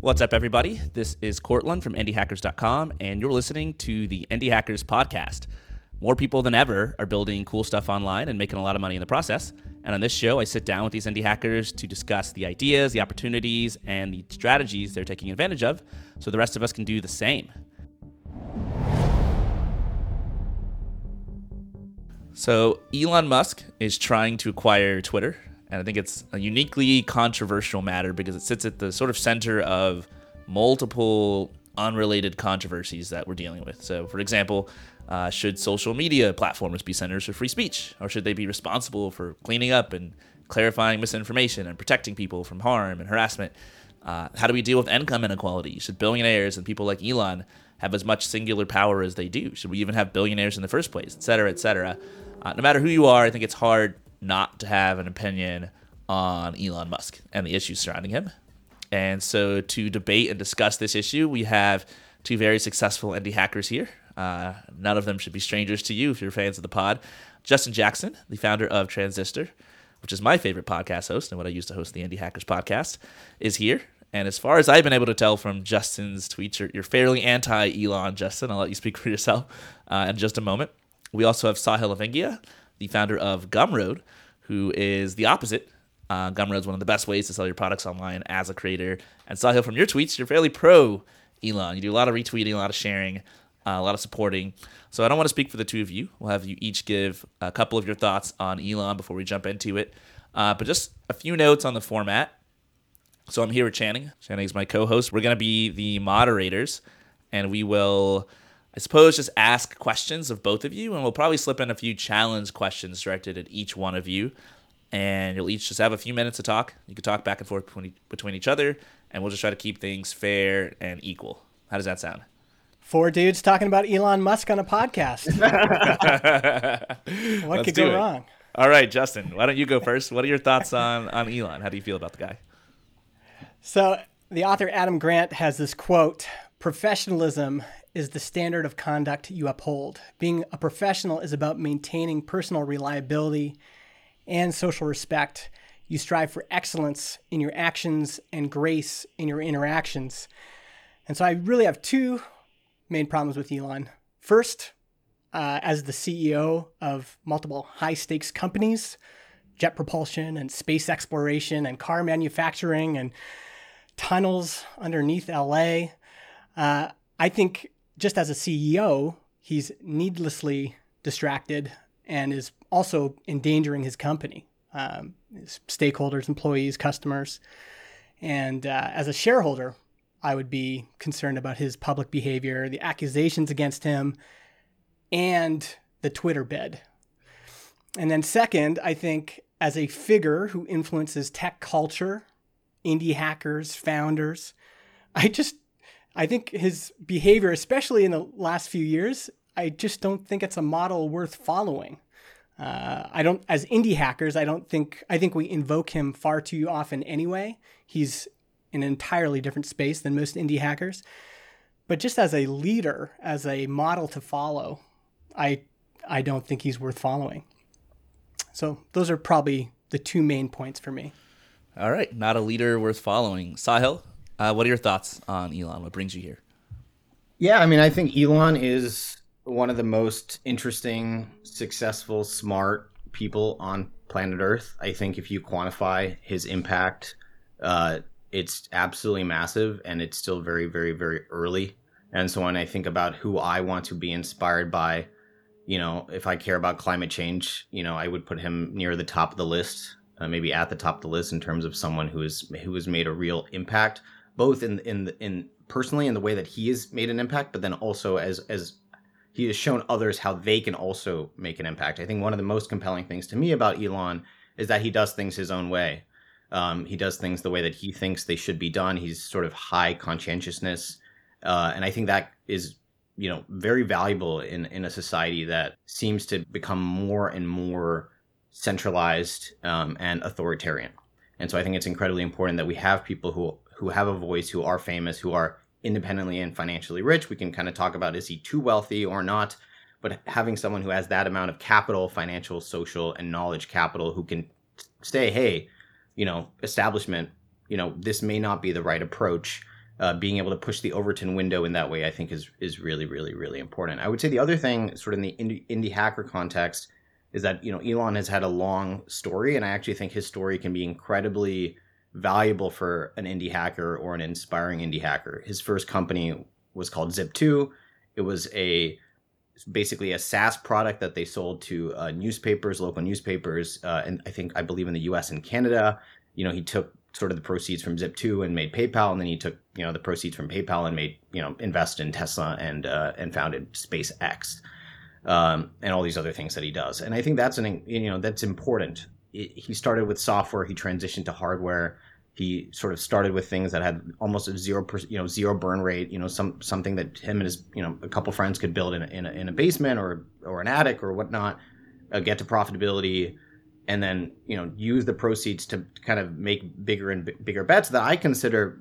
What's up, everybody? This is Courtland from IndieHackers.com, and you're listening to the Indie Hackers podcast. More people than ever are building cool stuff online and making a lot of money in the process. And on this show, I sit down with these indie hackers to discuss the ideas, the opportunities, and the strategies they're taking advantage of so the rest of us can do the same. So, Elon Musk is trying to acquire Twitter, and I think it's a uniquely controversial matter because it sits at the sort of center of multiple unrelated controversies that we're dealing with. So, for example, uh, should social media platforms be centers for free speech, or should they be responsible for cleaning up and clarifying misinformation and protecting people from harm and harassment? Uh, how do we deal with income inequality? Should billionaires and people like Elon have as much singular power as they do? Should we even have billionaires in the first place, et cetera, et cetera? Uh, no matter who you are, I think it's hard not to have an opinion on Elon Musk and the issues surrounding him. And so, to debate and discuss this issue, we have two very successful indie hackers here. Uh, none of them should be strangers to you if you're fans of the pod. Justin Jackson, the founder of Transistor, which is my favorite podcast host and what I used to host the Indie Hackers podcast, is here. And as far as I've been able to tell from Justin's tweets, you're, you're fairly anti Elon, Justin. I'll let you speak for yourself uh, in just a moment. We also have Sahil Lavingia, the founder of Gumroad, who is the opposite. Uh, Gumroad is one of the best ways to sell your products online as a creator. And Sahil, from your tweets, you're fairly pro Elon. You do a lot of retweeting, a lot of sharing, uh, a lot of supporting. So I don't want to speak for the two of you. We'll have you each give a couple of your thoughts on Elon before we jump into it. Uh, but just a few notes on the format. So I'm here with Channing. Channing is my co-host. We're going to be the moderators, and we will I suppose just ask questions of both of you, and we'll probably slip in a few challenge questions directed at each one of you. And you'll each just have a few minutes to talk. You can talk back and forth between, between each other, and we'll just try to keep things fair and equal. How does that sound? Four dudes talking about Elon Musk on a podcast. what Let's could go it. wrong? All right, Justin, why don't you go first? What are your thoughts on, on Elon? How do you feel about the guy? So, the author Adam Grant has this quote Professionalism is the standard of conduct you uphold. Being a professional is about maintaining personal reliability and social respect. You strive for excellence in your actions and grace in your interactions. And so, I really have two main problems with Elon. First, uh, as the CEO of multiple high stakes companies, jet propulsion and space exploration and car manufacturing and tunnels underneath LA. Uh, I think just as a CEO, he's needlessly distracted and is also endangering his company, um, his stakeholders, employees, customers. And uh, as a shareholder, I would be concerned about his public behavior, the accusations against him, and the Twitter bed. And then, second, I think as a figure who influences tech culture, indie hackers, founders, I just, I think his behavior, especially in the last few years, I just don't think it's a model worth following. Uh, I don't, as indie hackers, I don't think, I think we invoke him far too often anyway. He's in an entirely different space than most indie hackers. But just as a leader, as a model to follow, I, I don't think he's worth following. So those are probably the two main points for me. All right, not a leader worth following. Sahil, uh, what are your thoughts on Elon? What brings you here? Yeah, I mean, I think Elon is one of the most interesting, successful, smart people on planet Earth. I think if you quantify his impact, uh, it's absolutely massive and it's still very, very, very early. And so when I think about who I want to be inspired by, you know, if I care about climate change, you know, I would put him near the top of the list, uh, maybe at the top of the list in terms of someone who is who has made a real impact, both in in in personally in the way that he has made an impact, but then also as as he has shown others how they can also make an impact. I think one of the most compelling things to me about Elon is that he does things his own way. Um, he does things the way that he thinks they should be done. He's sort of high conscientiousness, uh, and I think that is you know very valuable in in a society that seems to become more and more centralized um, and authoritarian. And so I think it's incredibly important that we have people who who have a voice, who are famous, who are independently and financially rich. We can kind of talk about is he too wealthy or not, but having someone who has that amount of capital, financial, social, and knowledge capital who can say, hey, you know, establishment, you know, this may not be the right approach. Uh, being able to push the Overton window in that way, I think, is is really, really, really important. I would say the other thing, sort of in the indie, indie hacker context, is that you know Elon has had a long story, and I actually think his story can be incredibly valuable for an indie hacker or an inspiring indie hacker. His first company was called Zip2. It was a basically a SaaS product that they sold to uh, newspapers, local newspapers, uh, and I think I believe in the U.S. and Canada. You know, he took sort of the proceeds from Zip2 and made PayPal, and then he took you know the proceeds from PayPal and made you know invest in Tesla and uh, and founded SpaceX um, and all these other things that he does. And I think that's an you know that's important. He started with software, he transitioned to hardware. He sort of started with things that had almost a zero, you know, zero burn rate. You know, some something that him and his, you know, a couple friends could build in a, in a, in a basement or or an attic or whatnot, uh, get to profitability, and then you know use the proceeds to kind of make bigger and b- bigger bets that I consider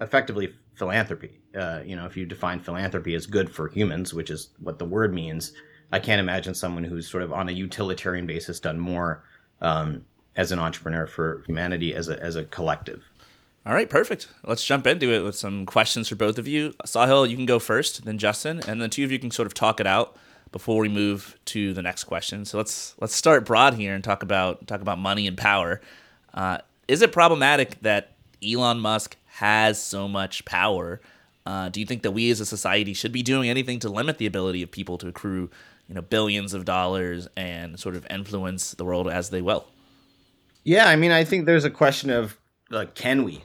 effectively philanthropy. Uh, you know, if you define philanthropy as good for humans, which is what the word means, I can't imagine someone who's sort of on a utilitarian basis done more um, as an entrepreneur for humanity as a as a collective. All right, perfect. Let's jump into it with some questions for both of you. Sahil, you can go first, then Justin, and the two of you can sort of talk it out before we move to the next question. So let's let's start broad here and talk about talk about money and power. Uh, is it problematic that Elon Musk has so much power? Uh, do you think that we as a society should be doing anything to limit the ability of people to accrue you know billions of dollars and sort of influence the world as they will. Yeah, I mean, I think there's a question of like, can we,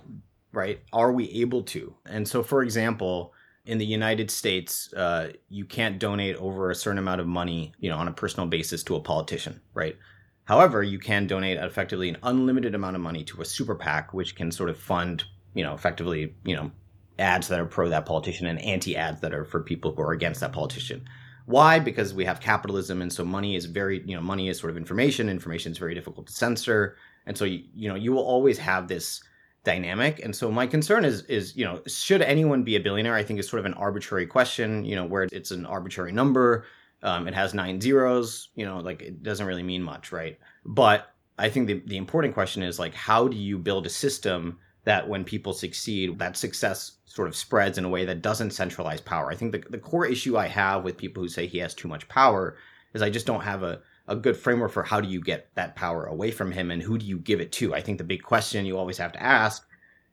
right? Are we able to? And so, for example, in the United States, uh, you can't donate over a certain amount of money, you know, on a personal basis to a politician, right? However, you can donate effectively an unlimited amount of money to a super PAC, which can sort of fund, you know, effectively, you know, ads that are pro that politician and anti ads that are for people who are against that politician. Why? Because we have capitalism, and so money is very, you know, money is sort of information. Information is very difficult to censor, and so you, you know, you will always have this dynamic. And so my concern is, is you know, should anyone be a billionaire? I think is sort of an arbitrary question. You know, where it's an arbitrary number. Um, it has nine zeros. You know, like it doesn't really mean much, right? But I think the the important question is like, how do you build a system that when people succeed, that success sort of spreads in a way that doesn't centralize power. I think the, the core issue I have with people who say he has too much power is I just don't have a, a good framework for how do you get that power away from him and who do you give it to. I think the big question you always have to ask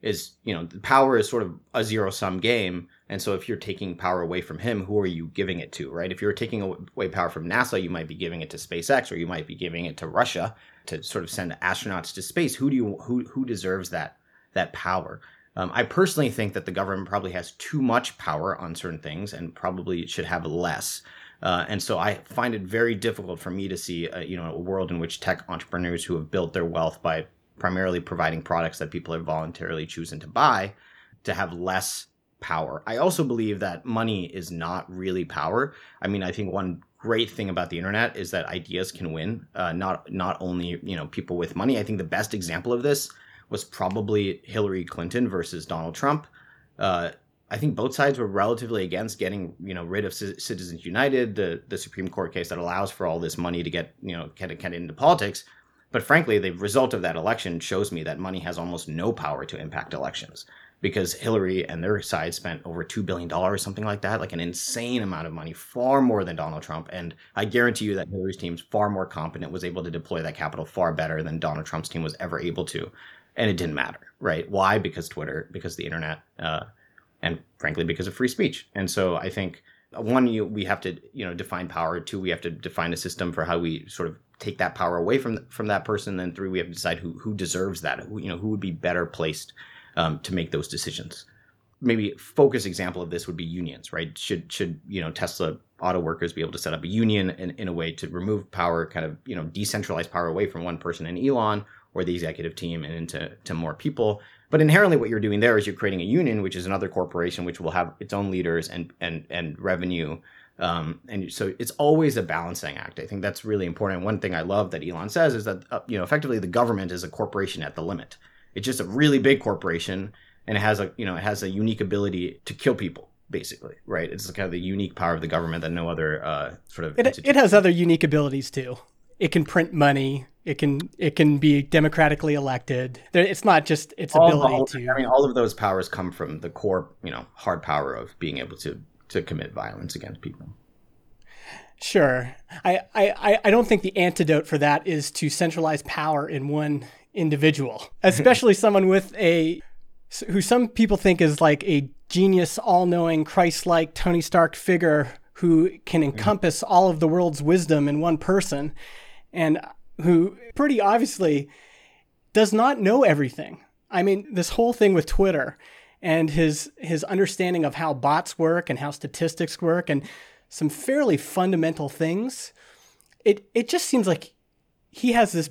is, you know, the power is sort of a zero sum game. And so if you're taking power away from him, who are you giving it to, right? If you're taking away power from NASA, you might be giving it to SpaceX or you might be giving it to Russia to sort of send astronauts to space. Who do you who who deserves that that power? Um, I personally think that the government probably has too much power on certain things and probably should have less. Uh, and so I find it very difficult for me to see, a, you know, a world in which tech entrepreneurs who have built their wealth by primarily providing products that people are voluntarily choosing to buy to have less power. I also believe that money is not really power. I mean, I think one great thing about the internet is that ideas can win. Uh, not not only you know people with money. I think the best example of this was probably Hillary Clinton versus Donald Trump. Uh, I think both sides were relatively against getting you know rid of C- Citizens United, the the Supreme Court case that allows for all this money to get you know get, get into politics. But frankly, the result of that election shows me that money has almost no power to impact elections because Hillary and their side spent over $2 billion, something like that, like an insane amount of money, far more than Donald Trump. And I guarantee you that Hillary's team's far more competent, was able to deploy that capital far better than Donald Trump's team was ever able to and it didn't matter, right? Why? Because Twitter, because the internet, uh, and frankly, because of free speech. And so I think one, you, we have to you know define power. Two, we have to define a system for how we sort of take that power away from from that person. Then three, we have to decide who who deserves that. Who, you know, who would be better placed um, to make those decisions. Maybe focus example of this would be unions, right? Should should you know Tesla auto workers be able to set up a union in, in a way to remove power, kind of you know decentralize power away from one person and Elon, or the executive team and into to more people. But inherently, what you're doing there is you're creating a union, which is another corporation which will have its own leaders and and and revenue. Um, and so it's always a balancing act. I think that's really important. One thing I love that Elon says is that uh, you know effectively the government is a corporation at the limit. It's just a really big corporation, and it has a you know it has a unique ability to kill people basically, right? It's kind of the unique power of the government that no other uh, sort of. It, it has other unique abilities too. It can print money. It can it can be democratically elected. It's not just its all, ability all, to. I mean, all of those powers come from the core, you know, hard power of being able to to commit violence against people. Sure. I, I, I don't think the antidote for that is to centralize power in one individual, especially someone with a who some people think is like a genius, all-knowing, Christ-like Tony Stark figure who can mm-hmm. encompass all of the world's wisdom in one person and who pretty obviously does not know everything. I mean, this whole thing with Twitter and his his understanding of how bots work and how statistics work and some fairly fundamental things. It it just seems like he has this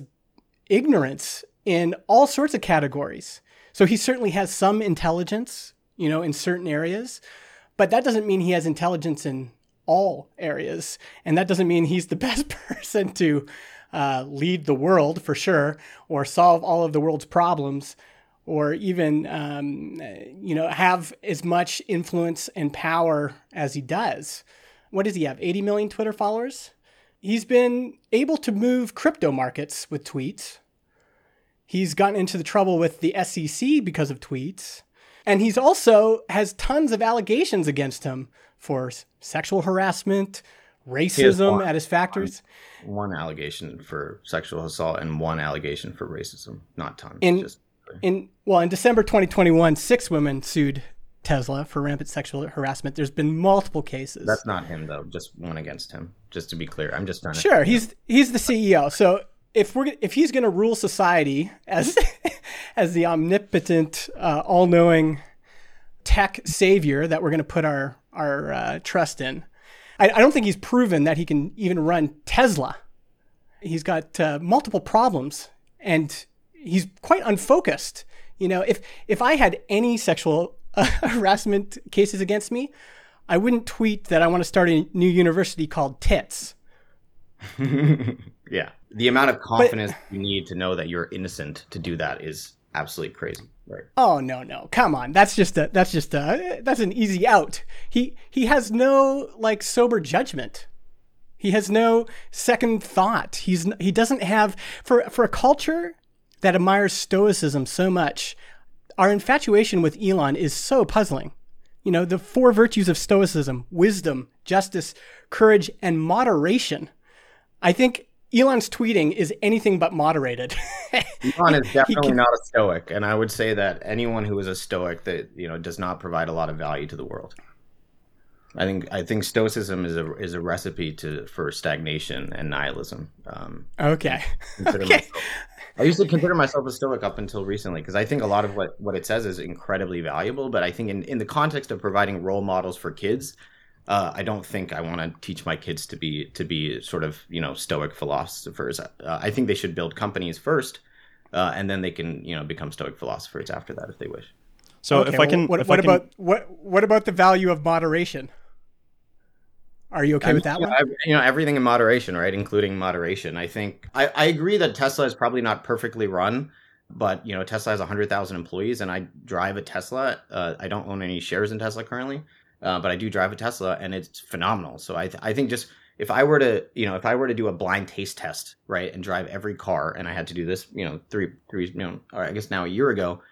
ignorance in all sorts of categories. So he certainly has some intelligence, you know, in certain areas, but that doesn't mean he has intelligence in all areas, and that doesn't mean he's the best person to uh, lead the world for sure, or solve all of the world's problems, or even um, you know have as much influence and power as he does. What does he have? 80 million Twitter followers. He's been able to move crypto markets with tweets. He's gotten into the trouble with the SEC because of tweets. And he's also has tons of allegations against him for sexual harassment, racism at his factories. One, one, allegation for sexual assault and one allegation for racism, not tons. In, just, in well, in December 2021, six women sued Tesla for rampant sexual harassment. There's been multiple cases. That's not him though. Just one against him. Just to be clear, I'm just trying to. Sure, he's he's the CEO. So if we're if he's going to rule society as as the omnipotent, uh, all-knowing tech savior that we're going to put our our uh, trust in, I, I, don't think he's proven that he can even run Tesla. He's got uh, multiple problems, and he's quite unfocused. You know, if if I had any sexual uh, harassment cases against me, I wouldn't tweet that I want to start a new university called Tits. yeah the amount of confidence but, you need to know that you're innocent to do that is absolutely crazy. Right. Oh no, no. Come on. That's just a that's just a that's an easy out. He he has no like sober judgment. He has no second thought. He's he doesn't have for for a culture that admires stoicism so much. Our infatuation with Elon is so puzzling. You know, the four virtues of stoicism, wisdom, justice, courage, and moderation. I think Elon's tweeting is anything but moderated. Elon is definitely can... not a stoic, and I would say that anyone who is a stoic that you know does not provide a lot of value to the world. I think I think stoicism is a is a recipe to for stagnation and nihilism. Um, okay. okay. Myself, I used to consider myself a stoic up until recently because I think a lot of what what it says is incredibly valuable. But I think in in the context of providing role models for kids, uh, I don't think I want to teach my kids to be to be sort of you know stoic philosophers. Uh, I think they should build companies first, uh, and then they can you know become stoic philosophers after that if they wish. So okay, if I can, well, what, what I can... about what what about the value of moderation? Are you okay I with that you one? Know, you know, everything in moderation, right? Including moderation. I think I, I agree that Tesla is probably not perfectly run, but you know, Tesla has hundred thousand employees, and I drive a Tesla. Uh, I don't own any shares in Tesla currently, uh, but I do drive a Tesla and it's phenomenal. So I, th- I think just if I were to, you know, if I were to do a blind taste test, right, and drive every car, and I had to do this, you know, three, three, you know, I guess now a year ago,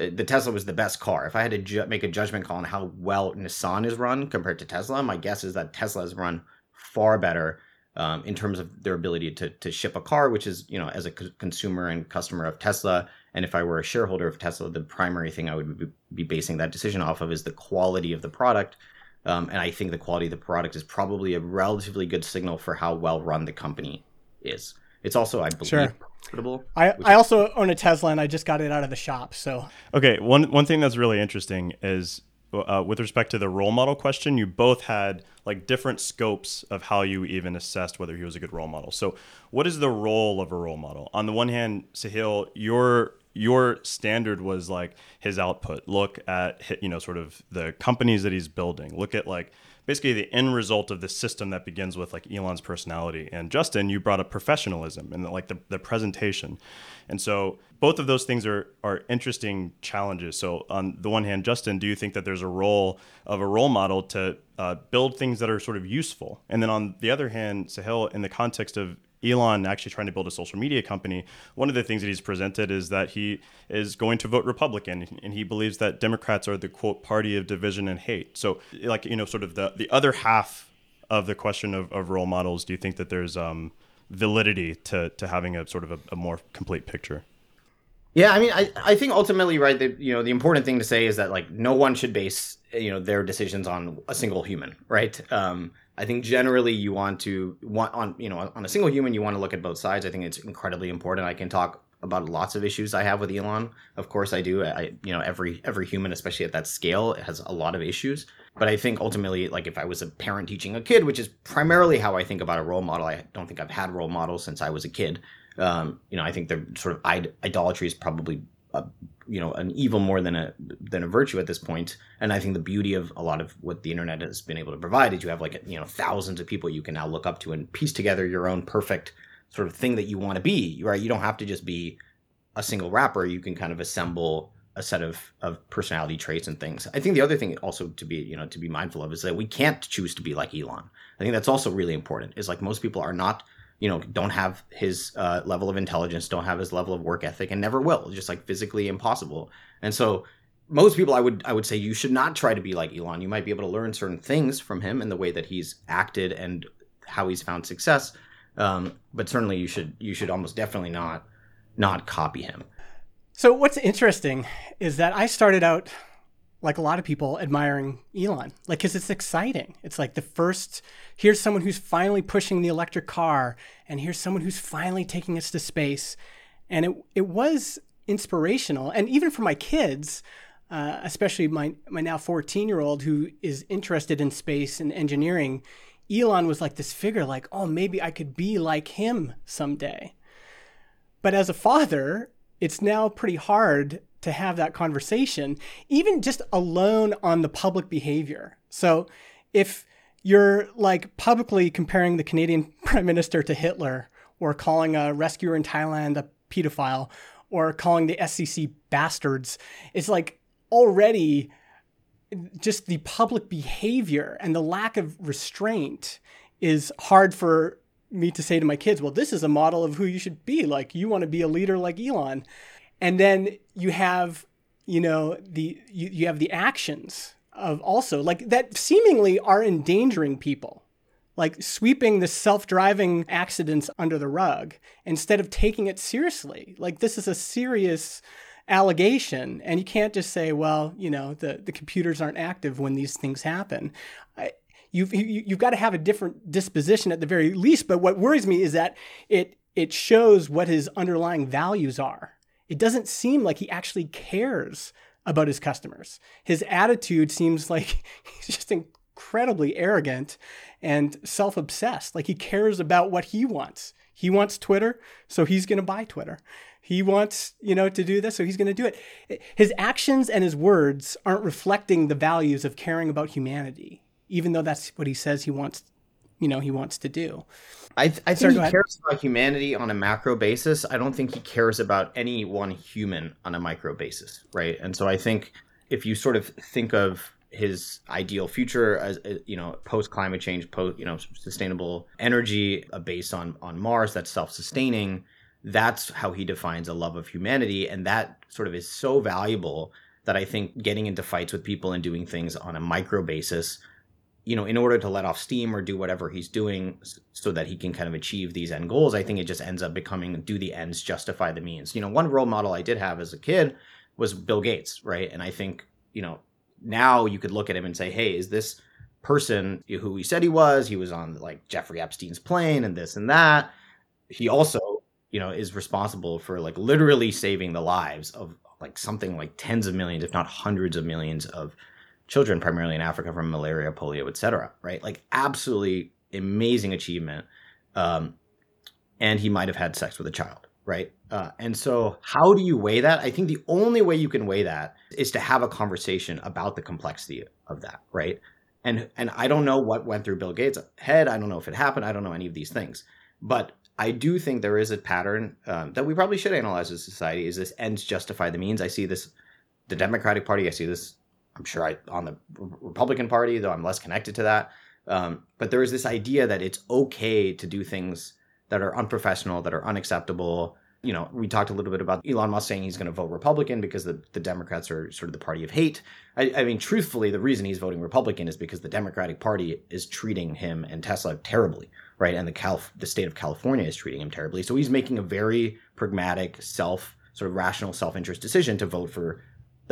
uh, the Tesla was the best car. If I had to ju- make a judgment call on how well Nissan is run compared to Tesla, my guess is that Tesla is run far better um, in terms of their ability to to ship a car, which is you know as a consumer and customer of Tesla, and if I were a shareholder of Tesla, the primary thing I would be basing that decision off of is the quality of the product. Um, and I think the quality of the product is probably a relatively good signal for how well run the company is. It's also, I believe, sure. profitable. I, I also own a Tesla and I just got it out of the shop. So okay, one one thing that's really interesting is uh, with respect to the role model question, you both had like different scopes of how you even assessed whether he was a good role model. So, what is the role of a role model? On the one hand, Sahil, your your standard was like his output. Look at you know sort of the companies that he's building. Look at like basically the end result of the system that begins with like Elon's personality. And Justin, you brought up professionalism and like the, the presentation. And so both of those things are are interesting challenges. So on the one hand, Justin, do you think that there's a role of a role model to uh, build things that are sort of useful? And then on the other hand, Sahil, in the context of Elon actually trying to build a social media company, one of the things that he's presented is that he is going to vote Republican and he believes that Democrats are the quote party of division and hate. So like, you know, sort of the, the other half of the question of, of role models, do you think that there's um, validity to, to having a sort of a, a more complete picture? Yeah, I mean, I, I think ultimately, right, that, you know, the important thing to say is that, like, no one should base, you know, their decisions on a single human, right? Um, I think generally you want to want on you know on a single human you want to look at both sides. I think it's incredibly important. I can talk about lots of issues I have with Elon. Of course I do. I you know every every human especially at that scale has a lot of issues. But I think ultimately like if I was a parent teaching a kid, which is primarily how I think about a role model. I don't think I've had role models since I was a kid. Um, you know, I think the sort of idolatry is probably a, you know an evil more than a than a virtue at this point. And i think the beauty of a lot of what the internet has been able to provide is you have like you know thousands of people you can now look up to and piece together your own perfect sort of thing that you want to be right? You don't have to just be a single rapper. You can kind of assemble a set of of personality traits and things. I think the other thing also to be you know to be mindful of is that we can't choose to be like elon. I think that's also really important is like most people are not you know don't have his uh, level of intelligence don't have his level of work ethic and never will. Just like physically impossible. And so most people i would i would say you should not try to be like elon. You might be able to learn certain things from him and the way that he's acted and how he's found success. Um, but certainly you should you should almost definitely not not copy him. So what's interesting is that i started out like a lot of people admiring Elon, like because it's exciting. It's like the first. Here's someone who's finally pushing the electric car, and here's someone who's finally taking us to space, and it it was inspirational. And even for my kids, uh, especially my my now 14 year old who is interested in space and engineering, Elon was like this figure. Like, oh, maybe I could be like him someday. But as a father, it's now pretty hard to have that conversation, even just alone on the public behavior. So if you're like publicly comparing the Canadian prime minister to Hitler or calling a rescuer in Thailand a pedophile or calling the SEC bastards, it's like already just the public behavior and the lack of restraint is hard for me to say to my kids, well, this is a model of who you should be. Like, you want to be a leader like Elon. And then you have you know the you, you have the actions of also like that seemingly are endangering people. Like sweeping the self-driving accidents under the rug instead of taking it seriously. Like this is a serious allegation and you can't just say well you know the, the computers aren't active when these things happen. I, you've you, have you have got to have a different disposition at the very least but what worries me is that it it shows what his underlying values are it doesn't seem like he actually cares about his customers. His attitude seems like he's just incredibly arrogant and self obsessed. Like he cares about what he wants. He wants Twitter, so he's going to buy Twitter. He wants, you know, to do this, so he's going to do it. His actions and his words aren't reflecting the values of caring about humanity, even though that's what he says he wants you know he wants to do. I, th- I think Sorry, he cares about humanity on a macro basis. I don't think he cares about any one human on a micro basis, right? And so I think if you sort of think of his ideal future as uh, you know post climate change post you know sustainable energy uh, based on on mars that's self-sustaining that's how he defines a love of humanity and that sort of is so valuable that i think getting into fights with people and doing things on a micro basis you know, in order to let off steam or do whatever he's doing so that he can kind of achieve these end goals, I think it just ends up becoming do the ends justify the means. You know, one role model I did have as a kid was Bill Gates, right? And I think, you know, now you could look at him and say, hey, is this person who he said he was? He was on like Jeffrey Epstein's plane and this and that. He also, you know, is responsible for like literally saving the lives of like something like tens of millions, if not hundreds of millions of children, primarily in Africa, from malaria, polio, etc. Right? Like absolutely amazing achievement. Um, and he might have had sex with a child, right? Uh, and so, how do you weigh that? I think the only way you can weigh that is to have a conversation about the complexity of that, right? And and I don't know what went through Bill Gates' head. I don't know if it happened. I don't know any of these things. But I do think there is a pattern um, that we probably should analyze as a society. Is this ends justify the means? I see this, the Democratic Party. I see this. I'm sure I on the Republican Party, though I'm less connected to that. Um, but there is this idea that it's okay to do things that are unprofessional, that are unacceptable. You know, we talked a little bit about Elon Musk saying he's going to vote Republican because the, the Democrats are sort of the party of hate. I, I mean, truthfully, the reason he's voting Republican is because the Democratic Party is treating him and Tesla terribly right? And the Calif- the state of California is treating him terribly. So he's making a very pragmatic, self sort of rational self-interest decision to vote for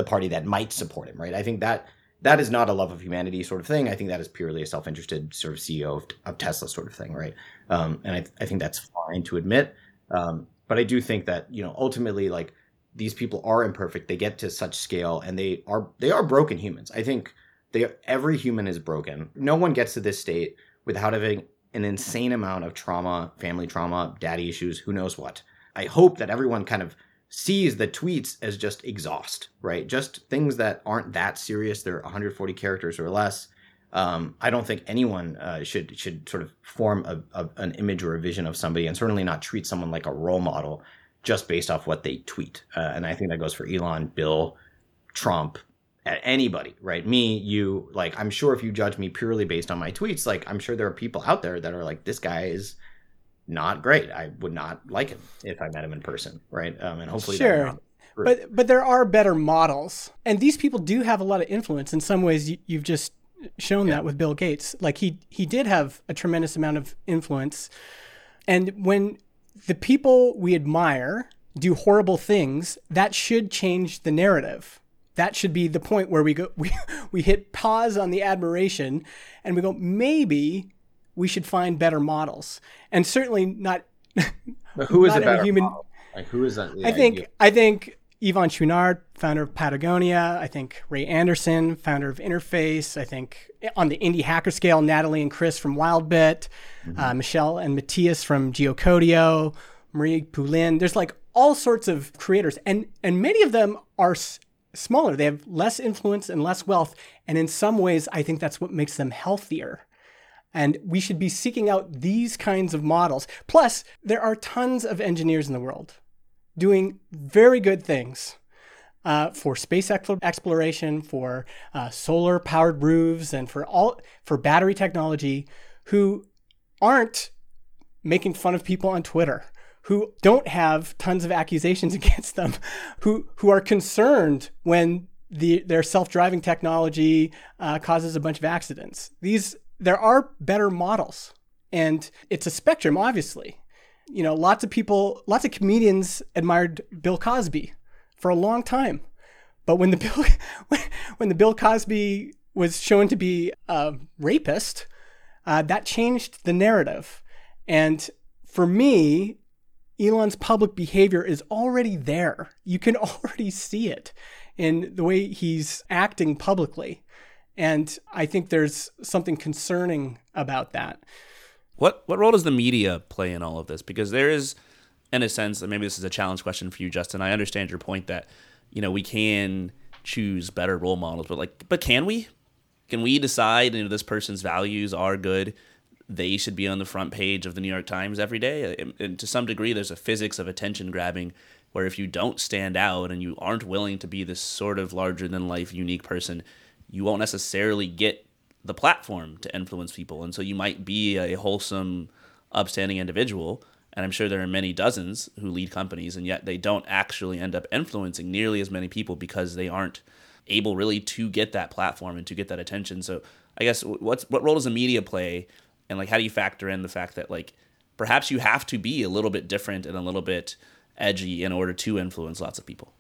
the party that might support him, right? I think that that is not a love of humanity sort of thing. I think that is purely a self-interested sort of CEO of, of Tesla sort of thing, right? Um, and I, I, think that's fine to admit. Um, but I do think that you know ultimately, like these people are imperfect. They get to such scale, and they are they are broken humans. I think they every human is broken. No one gets to this state without having an insane amount of trauma, family trauma, daddy issues, who knows what. I hope that everyone kind of sees the tweets as just exhaust, right? Just things that aren't that serious. They're 140 characters or less. Um, I don't think anyone uh, should should sort of form a, a, an image or a vision of somebody, and certainly not treat someone like a role model just based off what they tweet. Uh, and I think that goes for Elon, Bill, Trump, anybody, right? Me, you, like, I'm sure if you judge me purely based on my tweets, like, I'm sure there are people out there that are like, this guy is not great. I would not like him if I met him in person, right? Um, and hopefully, sure. But but there are better models, and these people do have a lot of influence. In some ways, you, you've just shown yeah. that with Bill Gates. Like he he did have a tremendous amount of influence, and when the people we admire do horrible things, that should change the narrative that should be the point where we go we, we hit pause on the admiration and we go maybe we should find better models and certainly not but who is a better human model? like who is that i think i think yvon chouinard founder of patagonia i think ray anderson founder of interface i think on the indie hacker scale natalie and chris from wildbit mm-hmm. uh, michelle and matthias from geocodio marie poulin there's like all sorts of creators and and many of them are smaller. They have less influence and less wealth. And in some ways, I think that's what makes them healthier. And we should be seeking out these kinds of models. Plus, there are tons of engineers in the world doing very good things uh, for space exploration, for uh, solar powered roofs, and for all for battery technology who aren't making fun of people on Twitter who don't have tons of accusations against them, who who are concerned when the their self-driving technology uh, causes a bunch of accidents. These there are better models, and it's a spectrum, obviously. You know, lots of people, lots of comedians admired Bill Cosby for a long time, but when the Bill when the Bill Cosby was shown to be a rapist, uh, that changed the narrative. And for me, Elon's public behavior is already there. You can already see it in the way he's acting publicly. And I think there's something concerning about that. What what role does the media play in all of this? Because there is, in a sense, and maybe this is a challenge question for you, Justin. I understand your point that, you know, we can choose better role models, but like but can we? Can we decide you know this person's values are good they should be on the front page of the New York Times every day. And, and to some degree, there's a physics of attention grabbing where if you don't stand out and you aren't willing to be this sort of larger than life, unique person, you won't necessarily get the platform to influence people. And so you might be a wholesome, upstanding individual. And I'm sure there are many dozens who lead companies, and yet they don't actually end up influencing nearly as many people because they aren't able really to get that platform and to get that attention. So I guess what's what role does the media play and like how do you factor in the fact that like perhaps you have to be a little bit different and a little bit edgy in order to influence lots of people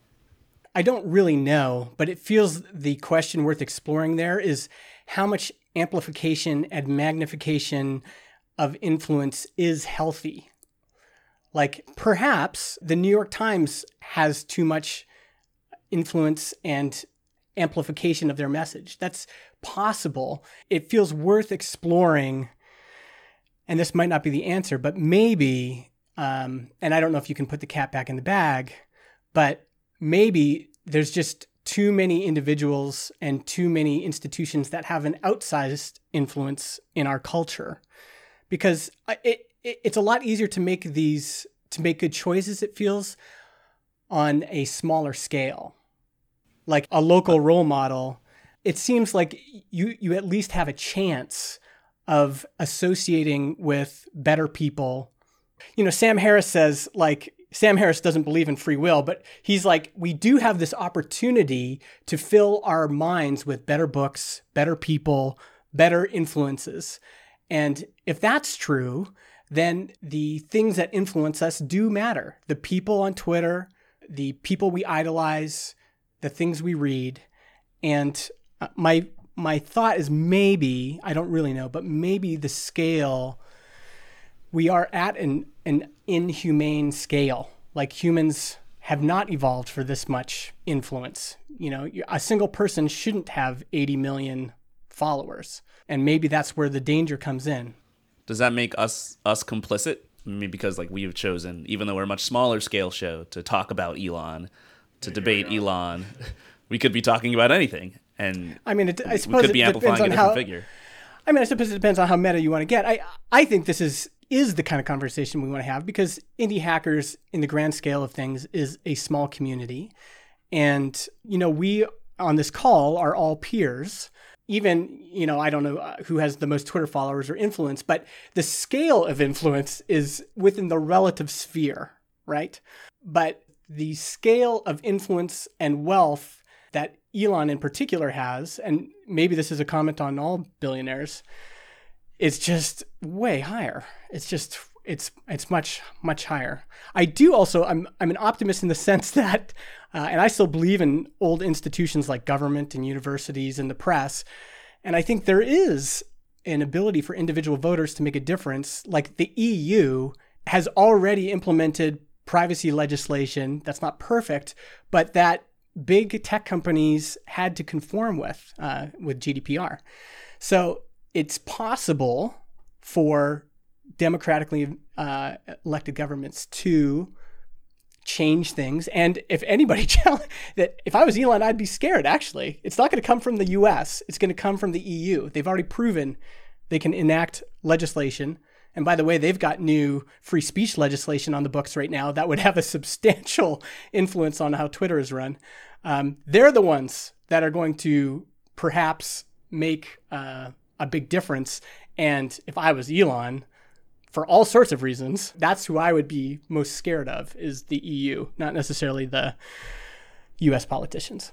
i don't really know but it feels the question worth exploring there is how much amplification and magnification of influence is healthy. Like perhaps the new york times has too much influence and amplification of their message. That's possible. It feels worth exploring and this might not be the answer, but maybe, um, and I don't know if you can put the cat back in the bag, but maybe there's just too many individuals and too many institutions that have an outsized influence in our culture. Because it, it, it's a lot easier to make these to make good choices it feels on a smaller scale. Like a local role model it seems like you you at least have a chance of associating with better people. You know sam harris says like Sam Harris doesn't believe in free will, but he's like, we do have this opportunity to fill our minds with better books, better people, better influences. And if that's true, then the things that influence us do matter. The people on Twitter, the people we idolize, the things we read. And uh, my my thought is maybe, I don't really know, but maybe the scale we are at an an inhumane scale. Like humans have not evolved for this much influence. You know, a single person shouldn't have 80 million followers. And maybe that's where the danger comes in. Does that make us us complicit? I mean, because like we have chosen, even though we're a much smaller scale show, to talk about Elon, to debate Elon, we could be talking about anything. And I mean, it, I suppose we could be amplifying a different how, figure. I mean, I suppose it depends on how meta you want to get. I I think this is is the kind of conversation we want to have because indie hackers, in the grand scale of things, is a small community. And, you know, we on this call are all peers. Even, you know, I don't know uh, who has the most Twitter followers or influence, but the scale of influence is within the relative sphere, right? But the scale of influence and wealth that Elon in particular has, and maybe this is a comment on all billionaires, is just way higher. It's just it's it's much much higher. I do also I'm I'm an optimist in the sense that, uh, and I still believe in old institutions like government and universities and the press, and I think there is an ability for individual voters to make a difference. Like the EU has already implemented privacy legislation that's not perfect, but that big tech companies had to conform with uh, with GDPR. So it's possible for democratically uh, elected governments to change things. And if anybody that if I was Elon, I'd be scared. Actually, it's not going to come from the U.S. It's going to come from the EU. They've already proven they can enact legislation. And by the way, they've got new free speech legislation on the books right now that would have a substantial influence on how Twitter is run. Um, they're the ones that are going to perhaps make uh, a big difference. And if I was Elon, for all sorts of reasons, that's who I would be most scared of is the EU, not necessarily the US politicians.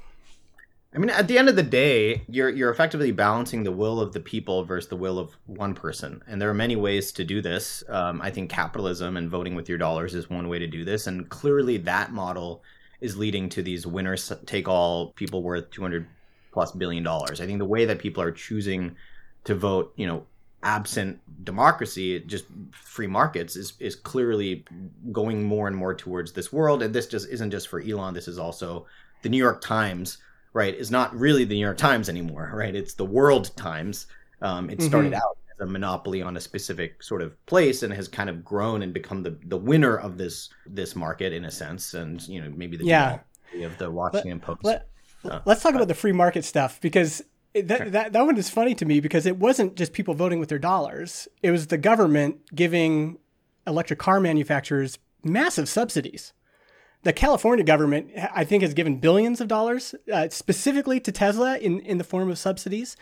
I mean, at the end of the day, you're you're effectively balancing the will of the people versus the will of one person, and there are many ways to do this. Um, I think capitalism and voting with your dollars is one way to do this, and clearly that model is leading to these winners take all people worth 200 plus billion dollars. I think the way that people are choosing to vote, you know, absent democracy, just free markets is is clearly going more and more towards this world. And this just isn't just for Elon. This is also the New York Times, right? Is not really the New York Times anymore, right? It's the World Times. Um, it started mm-hmm. out as a monopoly on a specific sort of place and has kind of grown and become the the winner of this this market in a sense. And you know, maybe the yeah of the Washington Post. Let, uh, let's talk about the free market stuff because that, that that one is funny to me because it wasn't just people voting with their dollars. It was the government giving electric car manufacturers massive subsidies. The California government, I think, has given billions of dollars uh, specifically to Tesla in, in the form of subsidies.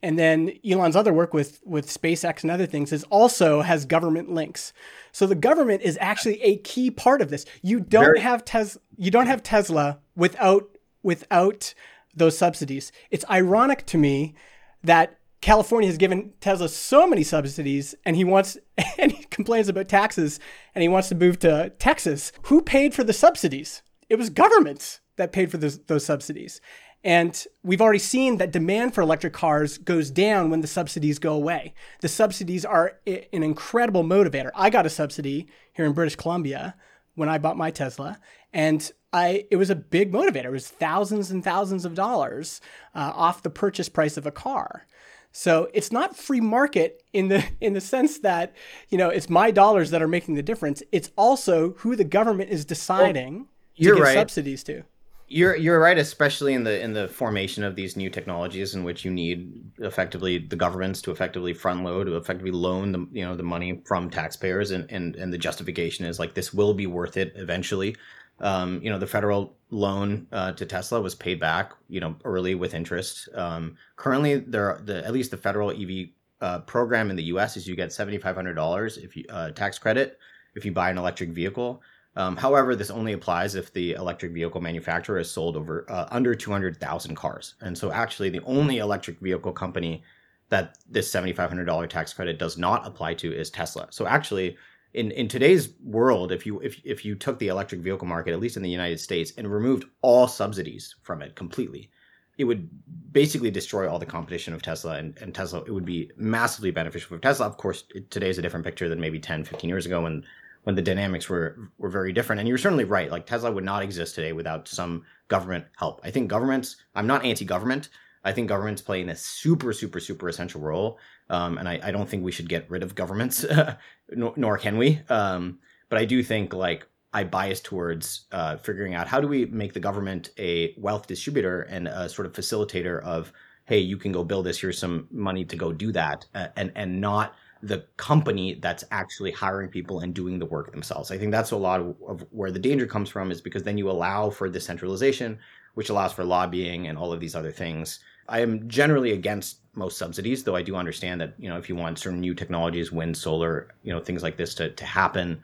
And then Elon's other work with, with SpaceX and other things is also has government links. So the government is actually a key part of this. You don't Very- have Tesla. You don't have Tesla without without those subsidies. It's ironic to me that California has given Tesla so many subsidies and he wants and he complains about taxes and he wants to move to Texas. Who paid for the subsidies? It was governments that paid for those, those subsidies. And we've already seen that demand for electric cars goes down when the subsidies go away. The subsidies are an incredible motivator. I got a subsidy here in British Columbia when I bought my Tesla, and I it was a big motivator. It was thousands and thousands of dollars uh, off the purchase price of a car. So it's not free market in the in the sense that you know it's my dollars that are making the difference. It's also who the government is deciding well, to give right. subsidies to. You're you're right, especially in the in the formation of these new technologies, in which you need effectively the governments to effectively front load, to effectively loan the you know the money from taxpayers, and and and the justification is like this will be worth it eventually. Um, you know, the federal loan uh, to Tesla was paid back, you know, early with interest. Um, currently, there the at least the federal EV uh, program in the U.S. is you get seventy five hundred dollars if you uh, tax credit if you buy an electric vehicle. Um, however, this only applies if the electric vehicle manufacturer has sold over uh, under 200,000 cars. And so, actually, the only electric vehicle company that this $7,500 tax credit does not apply to is Tesla. So, actually, in, in today's world, if you if if you took the electric vehicle market, at least in the United States, and removed all subsidies from it completely, it would basically destroy all the competition of Tesla and, and Tesla. It would be massively beneficial for Tesla. Of course, today is a different picture than maybe 10, 15 years ago when when the dynamics were were very different. And you're certainly right. Like Tesla would not exist today without some government help. I think governments. I'm not anti-government. I think governments play in a super, super, super essential role. Um, and I, I, don't think we should get rid of governments, nor, nor, can we. Um, but I do think like I bias towards uh, figuring out how do we make the government a wealth distributor and a sort of facilitator of, hey, you can go build this. Here's some money to go do that, uh, and and not the company that's actually hiring people and doing the work themselves. I think that's a lot of, of, where the danger comes from is because then you allow for decentralization, which allows for lobbying and all of these other things. I am generally against most subsidies, though I do understand that, you know, if you want certain new technologies, wind, solar, you know, things like this to, to happen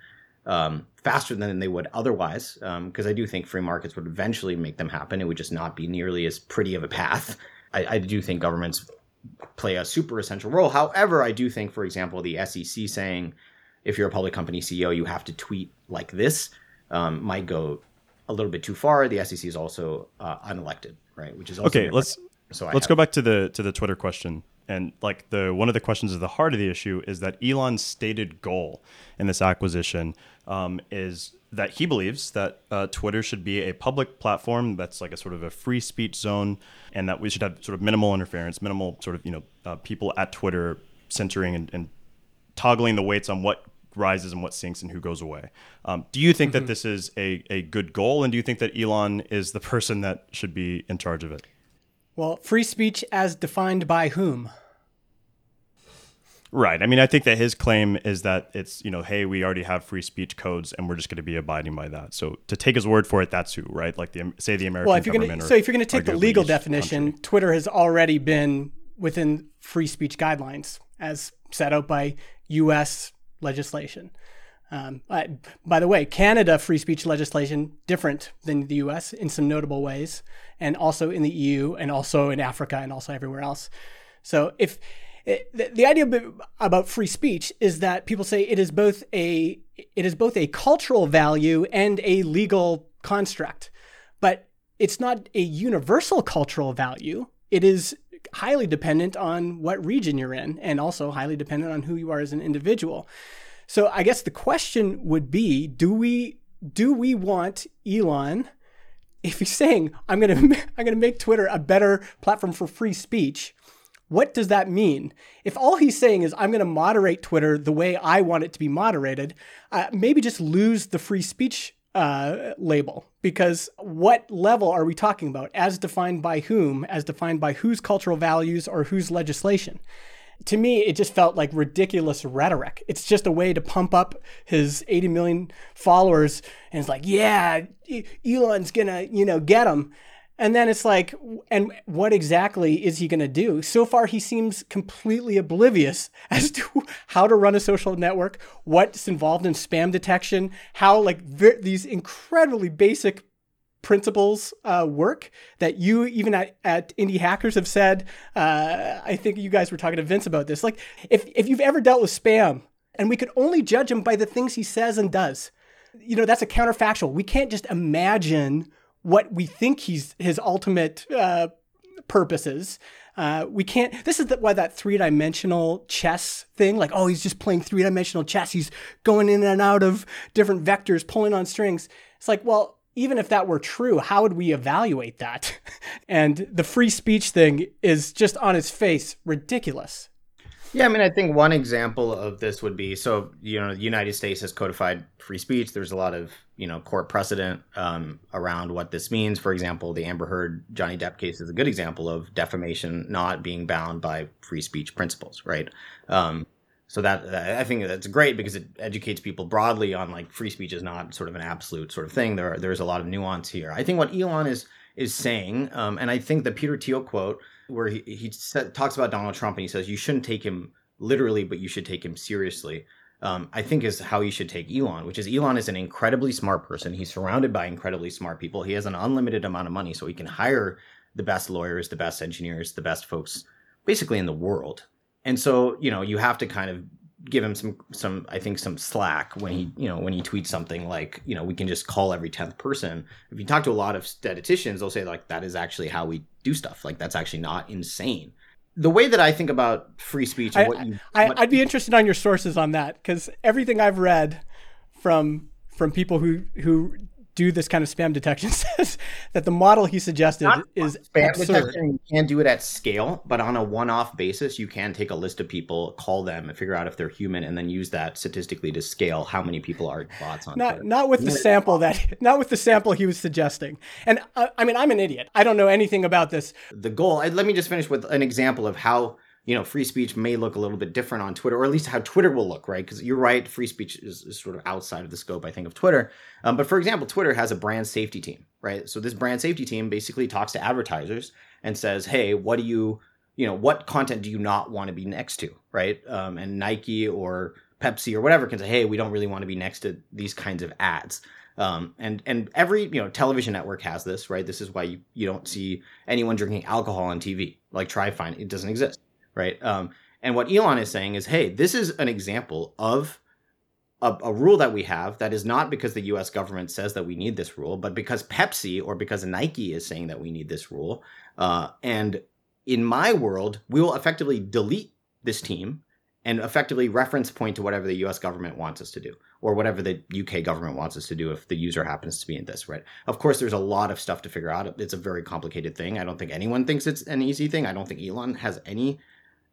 um, faster than they would otherwise, because um, I do think free markets would eventually make them happen. It would just not be nearly as pretty of a path. I, I do think governments play a super essential role. However, I do think, for example, the SEC saying if you're a public company CEO, you have to tweet like this um, might go a little bit too far. The SEC is also uh, unelected, right? Which is okay. Different. Let's so let's have, go back to the to the Twitter question. And like the one of the questions at the heart of the issue is that Elon's stated goal in this acquisition um, is that he believes that uh, Twitter should be a public platform that's like a sort of a free speech zone, and that we should have sort of minimal interference, minimal sort of you know uh, people at Twitter centering and, and, toggling the weights on what rises and what sinks and who goes away. Um, do you think mm-hmm. that this is a, a good goal, and do you think that Elon is the person that should be in charge of it? Well, free speech as defined by whom? Right. I mean, I think that his claim is that it's, you know, hey, we already have free speech codes and we're just going to be abiding by that. So to take his word for it, that's who, right? Like the say the American well, if you're government. Gonna, so if you're going to take the legal definition, country. Twitter has already been within free speech guidelines as set out by U.S. legislation. Um, I, by the way, Canada free speech legislation different than the U.S. in some notable ways, and also in the EU, and also in Africa, and also everywhere else. So if the, the idea about free speech is that people say it is both a it is both a cultural value and a legal construct, but it's not a universal cultural value. It is highly dependent on what region you're in, and also highly dependent on who you are as an individual. So I guess the question would be: Do we do we want Elon? If he's saying I'm gonna I'm gonna make Twitter a better platform for free speech, what does that mean? If all he's saying is, I'm going to moderate Twitter the way I want it to be moderated, uh, maybe just lose the free speech uh, label. Because what level are we talking about? As defined by whom? As defined by whose cultural values or whose legislation? To me, it just felt like ridiculous rhetoric. It's just a way to pump up his 80 million followers. And it's like, yeah, Elon's to, you know, get him. And then it's like, and what exactly is he to do? So far, he seems completely oblivious as to how to run a social network, what's involved in spam detection, how like these incredibly basic principles uh, work that you even at, at indie hackers have said. Uh, I think you guys were talking to Vince about this. Like, if if you've ever dealt with spam, and we could only judge him by the things he says and does, you know, that's a counterfactual. We can't just imagine what we think he's his ultimate uh, purposes. Uh, we can't. This is the, why that three dimensional chess thing, like oh, he's just playing three dimensional chess. He's going in and out of different vectors, pulling on strings. It's like, well, even if that were true, how would we evaluate that? and the free speech thing is just on its face ridiculous. Yeah, I mean, I think one example of this would be so you know, the United States has codified free speech. There's a lot of you know court precedent um, around what this means. For example, the Amber Heard Johnny Depp case is a good example of defamation not being bound by free speech principles, right? Um, so that I think that's great because it educates people broadly on like free speech is not sort of an absolute sort of thing. There are, there's a lot of nuance here. I think what Elon is is saying, um, and I think the Peter Thiel quote where he, he talks about Donald Trump and he says you shouldn't take him literally, but you should take him seriously. Um, I think is how you should take Elon, which is Elon is an incredibly smart person. He's surrounded by incredibly smart people. He has an unlimited amount of money, so he can hire the best lawyers, the best engineers, the best folks, basically in the world. And so, you know, you have to kind of give him some some I think some slack when he you know when he tweets something like you know we can just call every tenth person. If you talk to a lot of statisticians, they'll say like that is actually how we do stuff. Like that's actually not insane. The way that I think about free speech, I, you, I, what, I'd be interested on your sources on that because everything I've read from from people who who do this kind of spam detection says that the model he suggested Not is spam absurd. detection. You can do it at scale, but on a one-off basis, you can take a list of people, call them, and figure out if they're human, and then use that statistically to scale how many people are bots on. Not Twitter. not with the sample that not with the sample he was suggesting. And uh, I mean, I'm an idiot. I don't know anything about this. The goal. Let me just finish with an example of how you know, free speech may look a little bit different on Twitter, or at least how Twitter will look, right? Because you're right, free speech is, is, sort of outside of the scope, I think, of Twitter. Um, but for example, Twitter has a brand safety team, right? So this brand safety team basically talks to advertisers and says, hey, what do you, you know, what content do you not want to be next to, right? Um, and Nike or Pepsi or whatever can say, hey, we don't really want to be next to these kinds of ads. Um, and and every you know television network has this, right? This is why you, you don't see anyone drinking alcohol on TV. Like try find it doesn't exist right? Um, and what Elon is saying is, hey, this is an example of a, a, rule that we have that is not because the US government says that we need this rule, but because Pepsi or because Nike is saying that we need this rule. Uh, and in my world, we will effectively delete this team and effectively reference point to whatever the US government wants us to do or whatever the UK government wants us to do if the user happens to be in this, right? Of course, there's a lot of stuff to figure out. It's a very complicated thing. I don't think anyone thinks it's an easy thing. I don't think Elon has any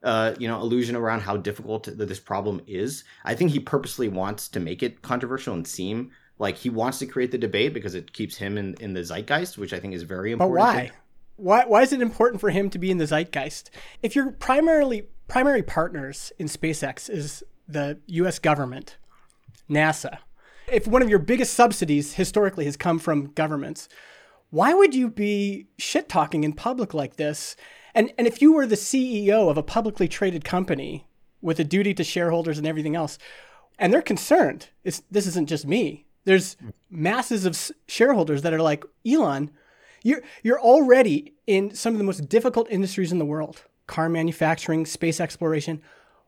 uh, you know, illusion around how difficult this problem is. I think he purposely wants to make it controversial and seem like he wants to create the debate because it keeps him in, in the zeitgeist, which I think is very important. But why? Why, why is it important for him to be in the zeitgeist? If your primarily primary partners in SpaceX is the U.S. government, NASA, if one of your biggest subsidies historically has come from governments, why would you be shit talking in public like this and and if you were the CEO of a publicly traded company with a duty to shareholders and everything else, and they're concerned, it's this isn't just me. There's masses of shareholders that are like, Elon, you're you're already in some of the most difficult industries in the world. Car manufacturing, space exploration.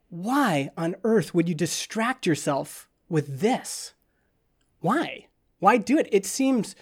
Why on earth would you distract yourself with this? Why? Why do it? It seems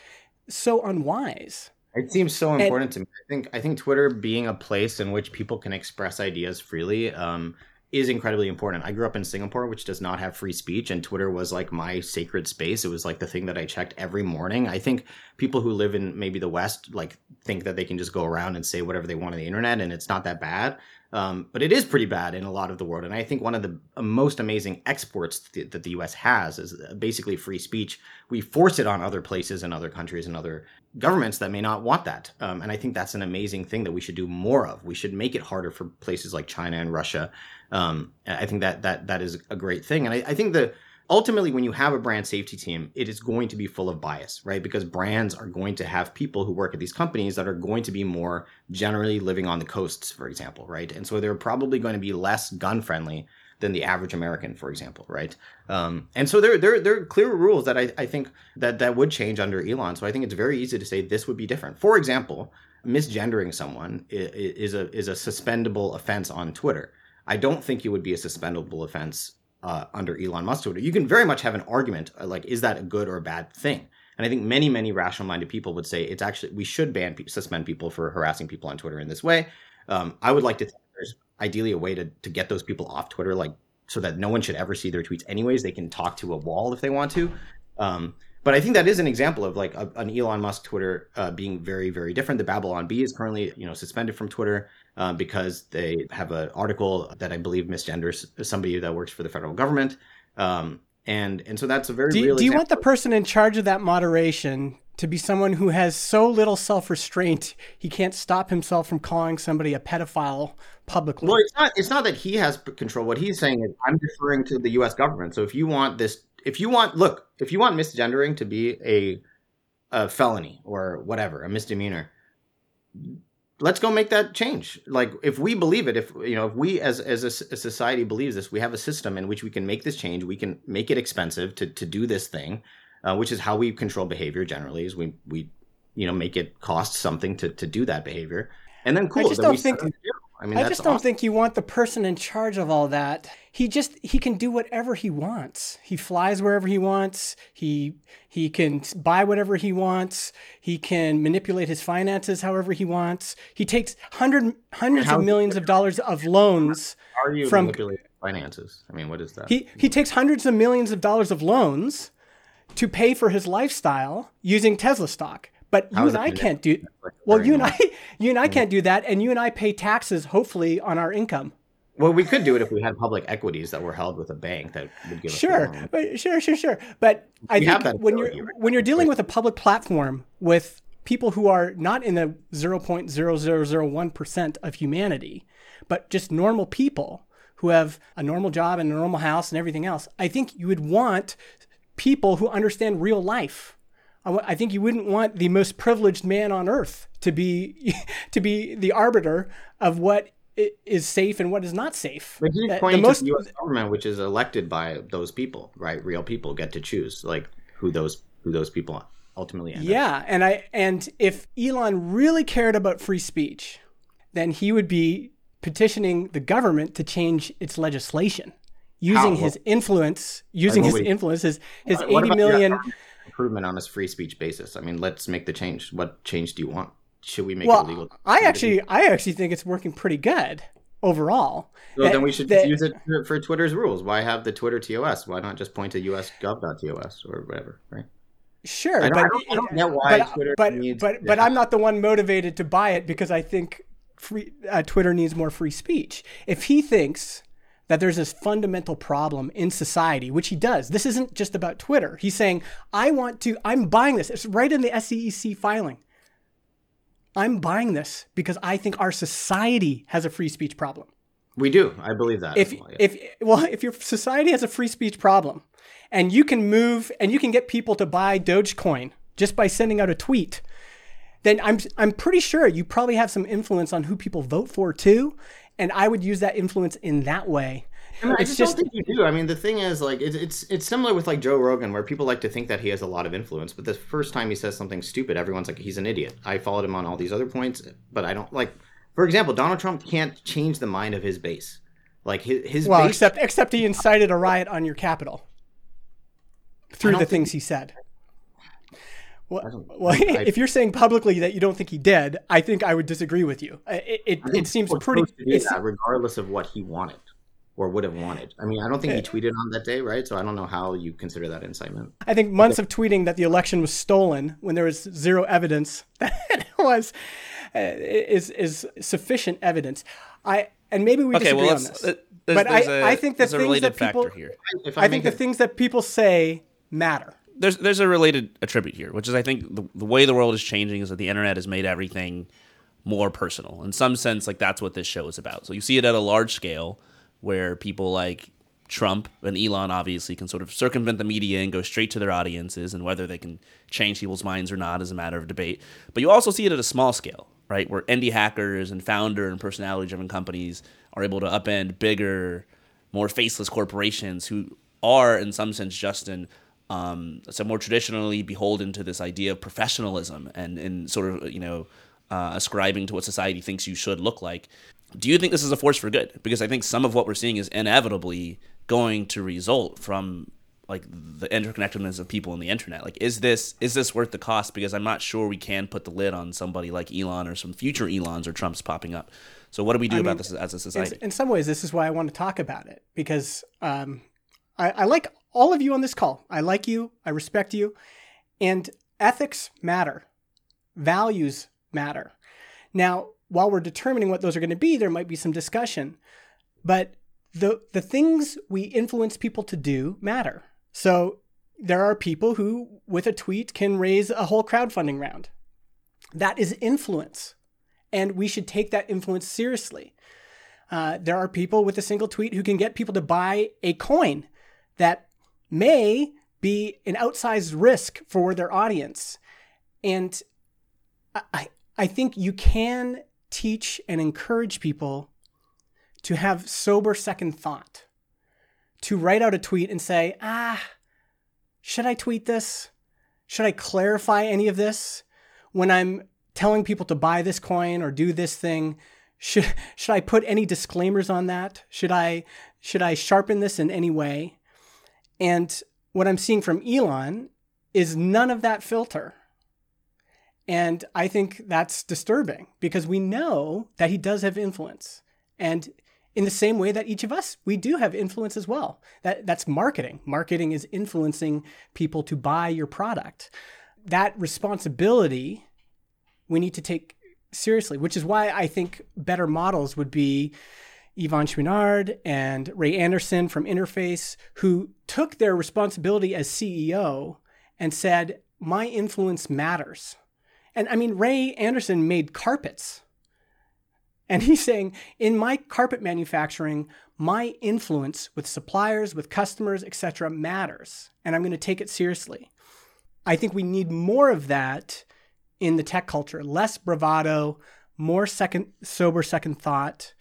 so unwise. It seems so important and, to me. I think I think Twitter being a place in which people can express ideas freely um, is incredibly important. I grew up in Singapore, which does not have free speech, and Twitter was like my sacred space. It was like the thing that I checked every morning. I think people who live in maybe the West like think that they can just go around and say whatever they want on the internet, and it's not that bad. Um, but it is pretty bad in a lot of the world. And I think one of the uh, most amazing exports that the US has is uh, basically free speech. We force it on other places and other countries and other governments that may not want that. Um, and I think that's an amazing thing that we should do more of. We should make it harder for places like China and Russia. Um, I think that that that is a great thing. And I, I think the ultimately when you have a brand safety team it is going to be full of bias right because brands are going to have people who work at these companies that are going to be more generally living on the coasts for example right and so they're probably going to be less gun friendly than the average American, for example, right? Um, and so there, there, there are clear rules that I, I think that that would change under Elon. So I think it's very easy to say this would be different. For example, misgendering someone is a is a suspendable offense on Twitter. I don't think it would be a suspendable offense uh, under Elon Musk Twitter, you can very much have an argument uh, like, is that a good or a bad thing? And I think many, many rational minded people would say it's actually, we should ban, suspend people for harassing people on Twitter in this way. Um, I would like to ideally a way to, to get those people off Twitter, like so that no one should ever see their tweets anyways. They can talk to a wall if they want to. Um, but I think that is an example of like a, an Elon Musk Twitter uh, being very, very different. The Babylon Bee is currently, you know, suspended from Twitter uh, because they have an article that I believe misgenders somebody that works for the federal government. Um, and and so that's a very do. Do you want the person in charge of that moderation to be someone who has so little self-restraint he can't stop himself from calling somebody a pedophile publicly? Well, it's not. It's not that he has control. What he's saying is, I'm deferring to the U.S. government. So if you want this, if you want, look, if you want misgendering to be a a felony or whatever, a misdemeanor, let's go make that change. Like if we believe it, if you know, if we as as a, a, society believes this, we have a system in which we can make this change. We can make it expensive to to do this thing, uh, which is how we control behavior generally. Is we we you know make it cost something to to do that behavior, and then cool. I just don't think. I mean, I just don't awesome. think you want the person in charge of all that. He just he can do whatever he wants. He flies wherever he wants. He he can buy whatever he wants. He can manipulate his finances however he wants. He takes hundred hundreds How of millions of dollars of loans. Are you from manipulating finances? I mean, what is that? He he takes hundreds of millions of dollars of loans to pay for his lifestyle using Tesla stock. But you and I can't do. Well, you and I, you and I can't do that, and you and I pay taxes, hopefully, on our income. Well, we could do it if we had public equities that were held with a bank that would give sure, us. Sure, sure, sure, sure. But I we think when you're right? when you're dealing with a public platform with people who are not in the zero point zero zero zero one percent of humanity, but just normal people who have a normal job and a normal house and everything else, I think you would want people who understand real life I think you wouldn't want the most privileged man on earth to be to be the arbiter of what is safe and what is not safe. But he's pointing the most, to the U.S. government, which is elected by those people, right? Real people get to choose like who those who those people ultimately end Yeah, up. and I and if Elon really cared about free speech, then he would be petitioning the government to change its legislation using How? his influence, using his influence, his, his what, 80 million improvement on his free speech basis. I mean, let's make the change. What change do you want? Should we make well, it illegal? I actually, I actually think it's working pretty good overall. So then we should that, use it for, for, Twitter's rules. Why have the Twitter TOS? Why not just point to usgov.tos or whatever, right? Sure, I but I don't, I don't get why but, Twitter but, needs, but, but I'm not the one motivated to buy it because I think free uh, Twitter needs more free speech. If he thinks that there's this fundamental problem in society, which he does. This isn't just about Twitter. He's saying, I want to, I'm buying this. It's right in the SEC filing. I'm buying this because I think our society has a free speech problem. We do. I believe that. If, well, yeah. if, well, if your society has a free speech problem and you can move and you can get people to buy Dogecoin just by sending out a tweet, then I'm, I'm pretty sure you probably have some influence on who people vote for too and I would use that influence in that way. I, mean, I just, just, don't think you do. I mean, the thing is, like, it's, it's it's similar with like Joe Rogan, where people like to think that he has a lot of influence, but the first time he says something stupid, everyone's like, he's an idiot. I followed him on all these other points, but I don't like. For example, Donald Trump can't change the mind of his base. Like his his well, base... except except he incited a riot on your capital through the things he said. Well, well I, if you're saying publicly that you don't think he did, I think I would disagree with you. It, it, it seems pretty. That, regardless of what he wanted or would have wanted. I mean, I don't think he tweeted on that day, right? So I don't know how you consider that incitement. I think months of tweeting that the election was stolen when there was zero evidence that it was uh, is is sufficient evidence. I and maybe we okay, disagree well, on this. Uh, but I, a, I think the things that people, here. I, I think the it, things that people say matter there's there's a related attribute here, which is I think the, the way the world is changing is that the internet has made everything more personal. In some sense, like that's what this show is about. So you see it at a large scale where people like Trump and Elon obviously can sort of circumvent the media and go straight to their audiences, and whether they can change people's minds or not is a matter of debate. But you also see it at a small scale, right, where indie hackers and founder and personality driven companies are able to upend bigger, more faceless corporations who are, in some sense, just Justin, um, so more traditionally beholden to this idea of professionalism and, and sort of, you know, uh, ascribing to what society thinks you should look like. Do you think this is a force for good? Because I think some of what we're seeing is inevitably going to result from like the interconnectedness of people on the internet. Like, is this is this worth the cost? Because I'm not sure we can put the lid on somebody like Elon or some future Elons or Trumps popping up. So, what do we do I about mean, this as a society? In, some ways, this is why I want to talk about it because um, I, I like all of you on this call. I like you. I respect you. And ethics matter, values matter. Now, while we're determining what those are going to be, there might be some discussion. But the the things we influence people to do matter. So there are people who, with a tweet, can raise a whole crowdfunding round. That is influence, and we should take that influence seriously. Uh, there are people with a single tweet who can get people to buy a coin that may be an outsized risk for their audience. And I, I think you can teach and encourage people to have sober second thought, to write out a tweet and say, ah, should I tweet this? Should I clarify any of this? When I'm telling people to buy this coin or do this thing, should should I put any disclaimers on that? Should I should I sharpen this in any way? And what I'm seeing from Elon is none of that filter. And I think that's disturbing because we know that he does have influence. And in the same way that each of us, we do have influence as well. That, that's marketing. Marketing is influencing people to buy your product. That responsibility we need to take seriously, which is why I think better models would be Yvon Chouinard and Ray Anderson from Interface, who took their responsibility as CEO and said, My influence matters. And I mean, Ray Anderson made carpets. And he's saying, in my carpet manufacturing, my influence with suppliers, with customers, etc., matters. And I'm going to take it seriously. I think we need more of that in the tech culture less bravado, more second, sober second thought,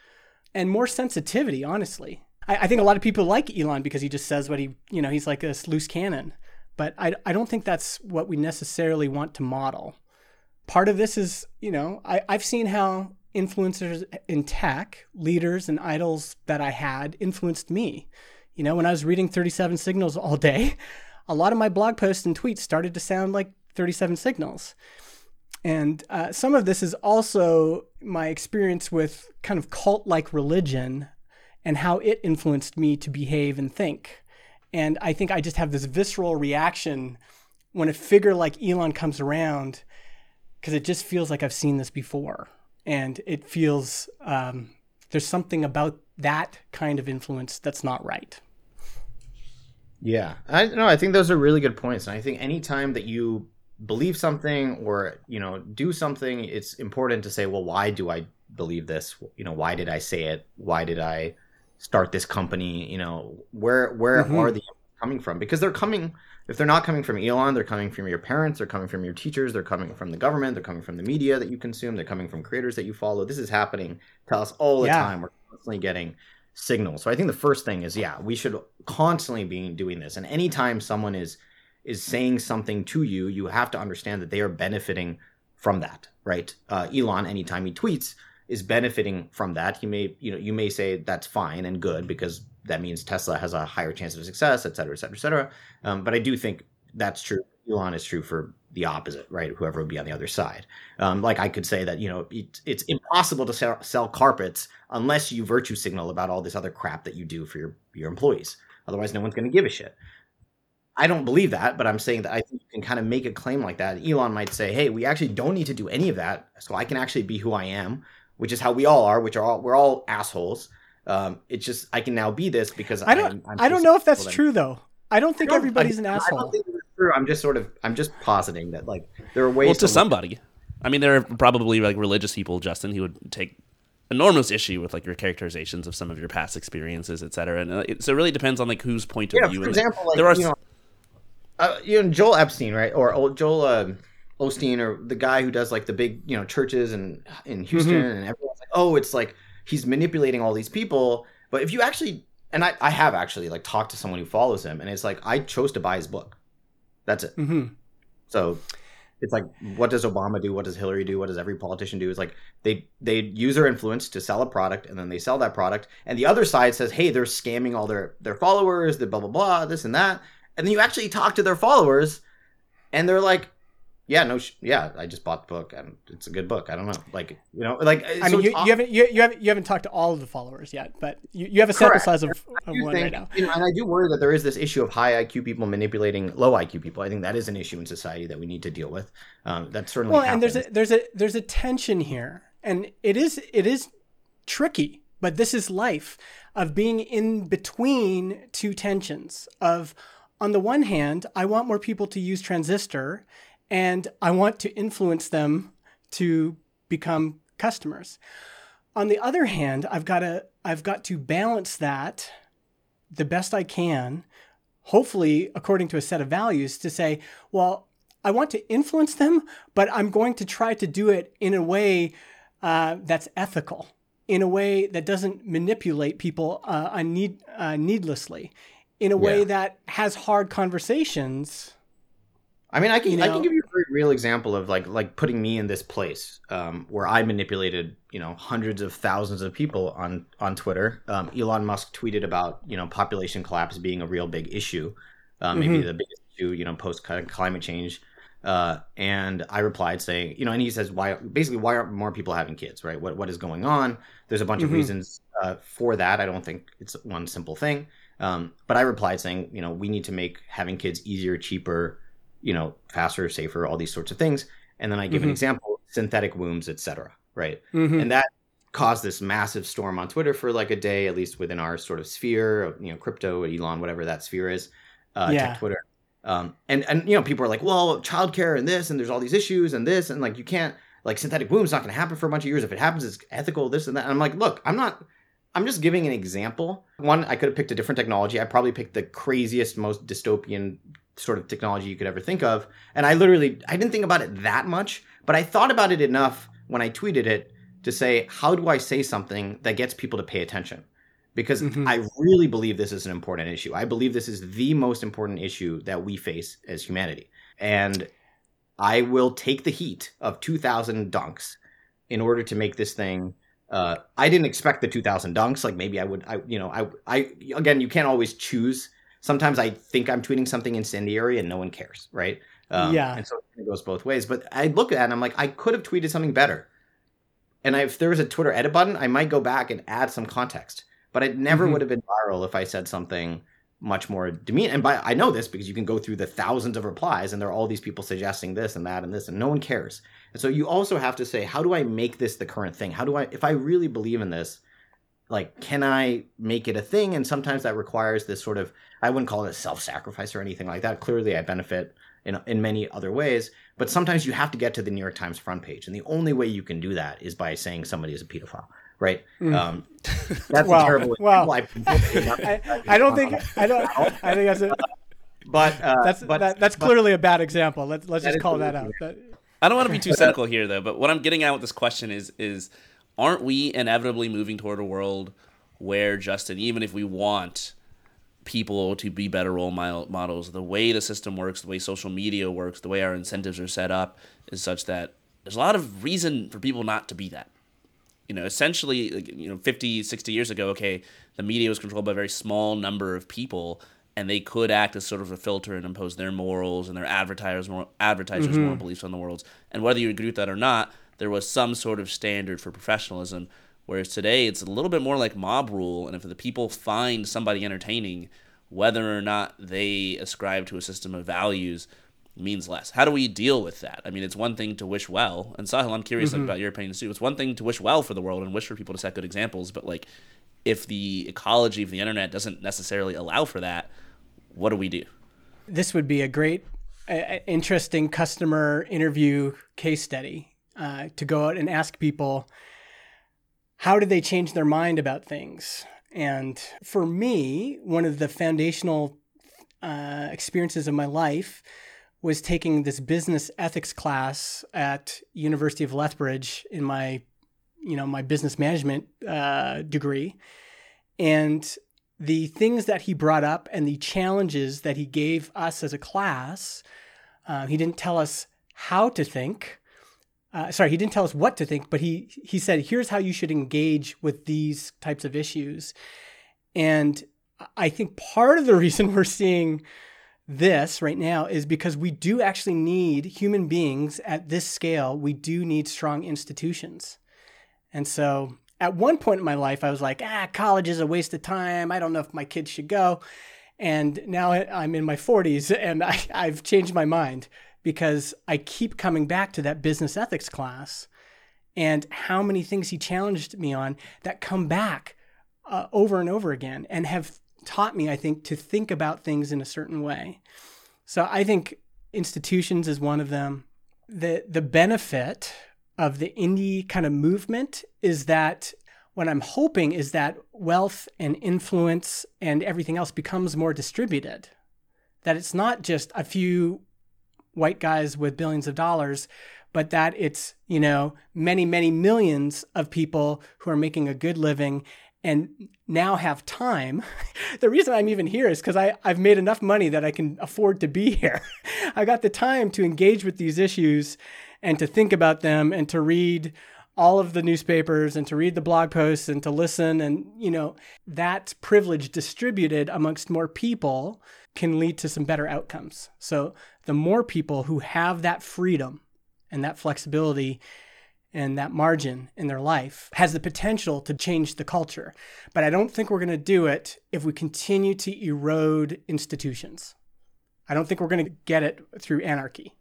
and more sensitivity, honestly. I, I think a lot of people like Elon because he just says what he, you know, he's like this loose cannon. But I, I don't think that's what we necessarily want to model. Part of this is, you know, I, I've seen how influencers in tech, leaders and idols that I had influenced me. You know, when I was reading 37 Signals all day, a lot of my blog posts and tweets started to sound like 37 Signals. And uh, some of this is also my experience with kind of cult like religion and how it influenced me to behave and think. And I think I just have this visceral reaction when a figure like Elon comes around because it just feels like I've seen this before and it feels um, there's something about that kind of influence that's not right. Yeah, I no, I think those are really good points, and I think anytime that you believe something or you know do something, it's important to say, well, why do I believe this? You know, why did I say it? Why did I start this company? You know, where where mm-hmm. are the coming from? Because they're coming if they're not coming from Elon, they're coming from your parents, they're coming from your teachers, they're coming from the government, they're coming from the media that you consume, they're coming from creators that you follow. This is happening to us all the yeah. time. We're constantly getting signals. So I think the first thing is, yeah, we should constantly be doing this. And anytime someone is is saying something to you, you have to understand that they are benefiting from that, right? Uh, Elon, anytime he tweets, is benefiting from that. He may, you know, you may say that's fine and good because that means Tesla has a higher chance of success, et cetera, et cetera, et cetera. Um, but I do think that's true. Elon is true for the opposite, right? Whoever would be on the other side. Um, like I could say that, you know, it, it's impossible to sell, sell, carpets unless you virtue signal about all this other crap that you do for your, your employees. Otherwise, no one's going to give a shit. I don't believe that, but I'm saying that I think you can kind of make a claim like that. Elon might say, "Hey, we actually don't need to do any of that, so I can actually be who I am, which is how we all are, which are all we're all assholes. Um, it's just I can now be this because I don't. I'm, I'm I do not know if that's true though. I don't think I don't, everybody's I, an asshole. I don't think it's true. I'm just sort of I'm just positing that like there are ways. Well, to, to somebody. I mean, there are probably like religious people, Justin, who would take enormous issue with like your characterizations of some of your past experiences, et cetera. And uh, it, so it really depends on like whose point of view. yeah, view. For example, like, there are you know, uh, you know Joel Epstein, right, or Joel uh, Osteen, or the guy who does like the big you know churches and in Houston, mm-hmm. and everyone's like, oh, it's like he's manipulating all these people. But if you actually, and I, I have actually like talked to someone who follows him, and it's like I chose to buy his book. That's it. Mm-hmm. So it's like, what does Obama do? What does Hillary do? What does every politician do? Is like they they use their influence to sell a product, and then they sell that product, and the other side says, hey, they're scamming all their their followers, the blah blah blah, this and that, and then you actually talk to their followers, and they're like, yeah, no, sh- yeah, I just bought the book and it's a good book. I don't know, like you know, like I so mean, you, it's- you haven't you, you haven't you haven't talked to all of the followers yet, but you, you have a sample Correct. size of, of one think, right now. you know, and I do worry that there is this issue of high IQ people manipulating low IQ people. I think that is an issue in society that we need to deal with. Um, that certainly Well, and there's a there's a there's a tension here, and it is it is tricky, but this is life of being in between two tensions. Of on the one hand, I want more people to use Transistor, and I want to influence them to become customers. On the other hand, I've got to I've got to balance that the best I can, hopefully according to a set of values, to say, well, I want to influence them, but I'm going to try to do it in a way uh, that's ethical, in a way that doesn't manipulate people uh, unneed, uh, needlessly, in a way Yeah. that has hard conversations. I mean, I can you I can give you a very real example of like like putting me in this place um, where I manipulated you know hundreds of thousands of people on on Twitter. Um, Elon Musk tweeted about you know population collapse being a real big issue, uh, maybe Mhm. the biggest issue you know post climate change. Uh, and I replied saying, you know, and he says, why? Basically, why aren't more people having kids? Right? What what is going on? There's a bunch of Mhm. reasons uh, for that. I don't think it's one simple thing. Um, but I replied saying, you know, we need to make having kids easier, cheaper, you know, faster, safer, all these sorts of things. And then I give an Mhm. example: synthetic wombs, etc. Right? Mhm. And that caused this massive storm on Twitter for like a day, at least within our sort of sphere, of, you know, crypto, Elon, whatever that sphere is, uh, Yeah. Twitter. Um, and and you know, people are like, well, childcare and this, and there's all these issues and this, and like you can't like synthetic womb's not going to happen for a bunch of years. If it happens, it's ethical, this and that. And I'm like, look, I'm not. I'm just giving an example. One, I could have picked a different technology. I probably picked the craziest, most dystopian sort of technology you could ever think of. And I literally, I didn't think about it that much, but I thought about it enough when I tweeted it to say, how do I say something that gets people to pay attention? Because Mhm. I really believe this is an important issue. I believe this is the most important issue that we face as humanity. And I will take the heat of 2,000 dunks in order to make this thing. Uh, I didn't expect the 2,000 dunks. Like maybe I would, I you know, I, I again, you can't always choose. Sometimes I think I'm tweeting something incendiary and no one cares, right? Um, Yeah. And so it goes both ways. But I look at it and I'm like, I could have tweeted something better. And if there was a Twitter edit button, I might go back and add some context. But it never Mhm. would have been viral if I said something much more demeaning. And by I know this because you can go through the thousands of replies, and there are all these people suggesting this and that and this, and no one cares. And so you also have to say, how do I make this the current thing? How do I, if I really believe in this, like, can I make it a thing? And sometimes that requires this sort of, I wouldn't call it a self-sacrifice or anything like that. Clearly, I benefit in in many other ways, but sometimes you have to get to the New York Times front page, and the only way you can do that is by saying somebody is a pedophile, right? Mm. Um, that's Wow. a terrible. Wow. example. I, I don't think I don't I think that's a, but uh, that's but, that, that's but- clearly a bad example. Let's let's just call that out. That- I don't want to be too cynical here, though, but what I'm getting at with this question is is aren't we inevitably moving toward a world where Justin, even if we want people to be better role model- models, the way the system works, the way social media works, the way our incentives are set up is such that there's a lot of reason for people not to be that. You know, essentially, you know, 50, 60 years ago, okay, the media was controlled by a very small number of people, and they could act as sort of a filter and impose their morals and their advertisers more advertisers mm-hmm. moral beliefs on the world. And whether you agree with that or not, there was some sort of standard for professionalism. Whereas today, it's a little bit more like mob rule, and if the people find somebody entertaining, whether or not they ascribe to a system of values means less. How do we deal with that? I mean, it's one thing to wish well, and Sahil, I'm curious about your opinion too. It's one thing to wish well for the world and wish for people to set good examples, but like, if the ecology of the internet doesn't necessarily allow for that, what do we do? this would be a great, uh, interesting customer interview case study uh, to go out and ask people how did they change their mind about things. And for me, one of the foundational uh, experiences of my life was taking this business ethics class at University of Lethbridge in my, you know, my business management uh, degree, and the things that he brought up and the challenges that he gave us as a class. Uh, he didn't tell us how to think. Uh, sorry, he didn't tell us what to think, but he he said, "Here's how you should engage with these types of issues." And I think part of the reason we're seeing this right now is because we do actually need human beings at this scale. We do need strong institutions. And so at one point in my life, I was like, ah, college is a waste of time. I don't know if my kids should go. And now I'm in my 40s and I, I've changed my mind because I keep coming back to that business ethics class and how many things he challenged me on that come back uh, over and over again and have taught me, I think, to think about things in a certain way. So I think institutions is one of them. The the benefit of the indie kind of movement is that what I'm hoping is that wealth and influence and everything else becomes more distributed. That it's not just a few white guys with billions of dollars, but that it's, you know, many, many millions of people who are making a good living and now have time. the reason I'm even here is because I've made enough money that I can afford to be here. I got the time to engage with these issues and to think about them and to read all of the newspapers and to read the blog posts and to listen and you know that privilege distributed amongst more people can lead to some better outcomes so the more people who have that freedom and that flexibility and that margin in their life has the potential to change the culture. But I don't think we're going to do it if we continue to erode institutions. I don't think we're going to get it through anarchy.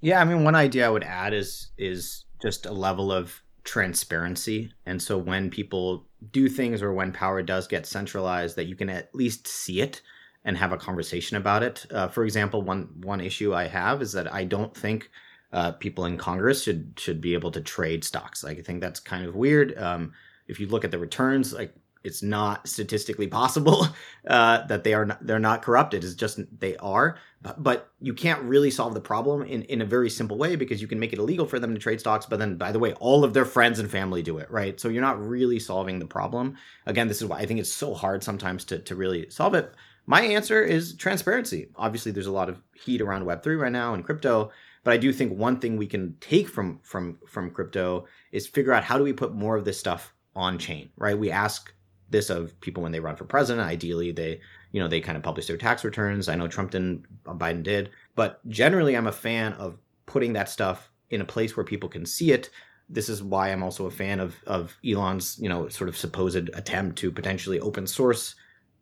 Yeah, I mean, one idea I would add is is just a level of transparency, and so when people do things or when power does get centralized, that you can at least see it and have a conversation about it. Uh, for example, one one issue I have is that I don't think uh, people in Congress should should be able to trade stocks. Like I think that's kind of weird. Um, if you look at the returns, like it's not statistically possible uh, that they are not, they're not corrupted. It's just they are, but, you can't really solve the problem in, in a very simple way because you can make it illegal for them to trade stocks. But then, by the way, all of their friends and family do it, right? So you're not really solving the problem. Again, this is why I think it's so hard sometimes to to really solve it. My answer is transparency. Obviously, there's a lot of heat around Web three right now and crypto. But I do think one thing we can take from from from crypto is figure out how do we put more of this stuff on chain, right? We ask this of people when they run for president. Ideally, they you know they kind of publish their tax returns. I know Trump didn't, uh, Biden did, but generally, I'm a fan of putting that stuff in a place where people can see it. This is why I'm also a fan of of Elon's you know sort of supposed attempt to potentially open source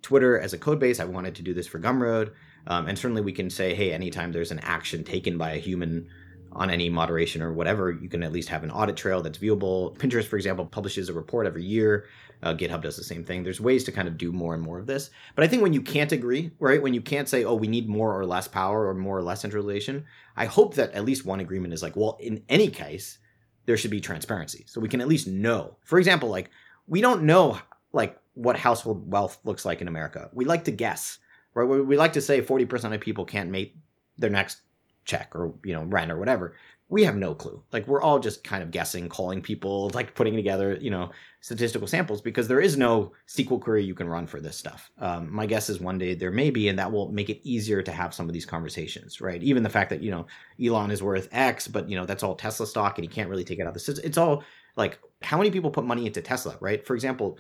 Twitter as a code base. I wanted to do this for Gumroad. Um, and certainly we can say, hey, anytime there's an action taken by a human on any moderation or whatever, you can at least have an audit trail that's viewable. Pinterest, for example, publishes a report every year. Uh, GitHub does the same thing. There's ways to kind of do more and more of this. But I think when you can't agree, right, when you can't say, oh, we need more or less power or more or less centralization, I hope that at least one agreement is like, well, in any case, there should be transparency. So we can at least know. For example, like, we don't know, like, what household wealth looks like in America. We like to guess right? We like to say 40% of people can't make their next check or, you know, rent or whatever. We have no clue. Like we're all just kind of guessing, calling people, like putting together, you know, statistical samples because there is no SQL query you can run for this stuff. Um, my guess is one day there may be, and that will make it easier to have some of these conversations, right? Even the fact that you know Elon is worth X, but you know that's all Tesla stock, and he can't really take it out of the system. It's all like how many people put money into Tesla, right? For example,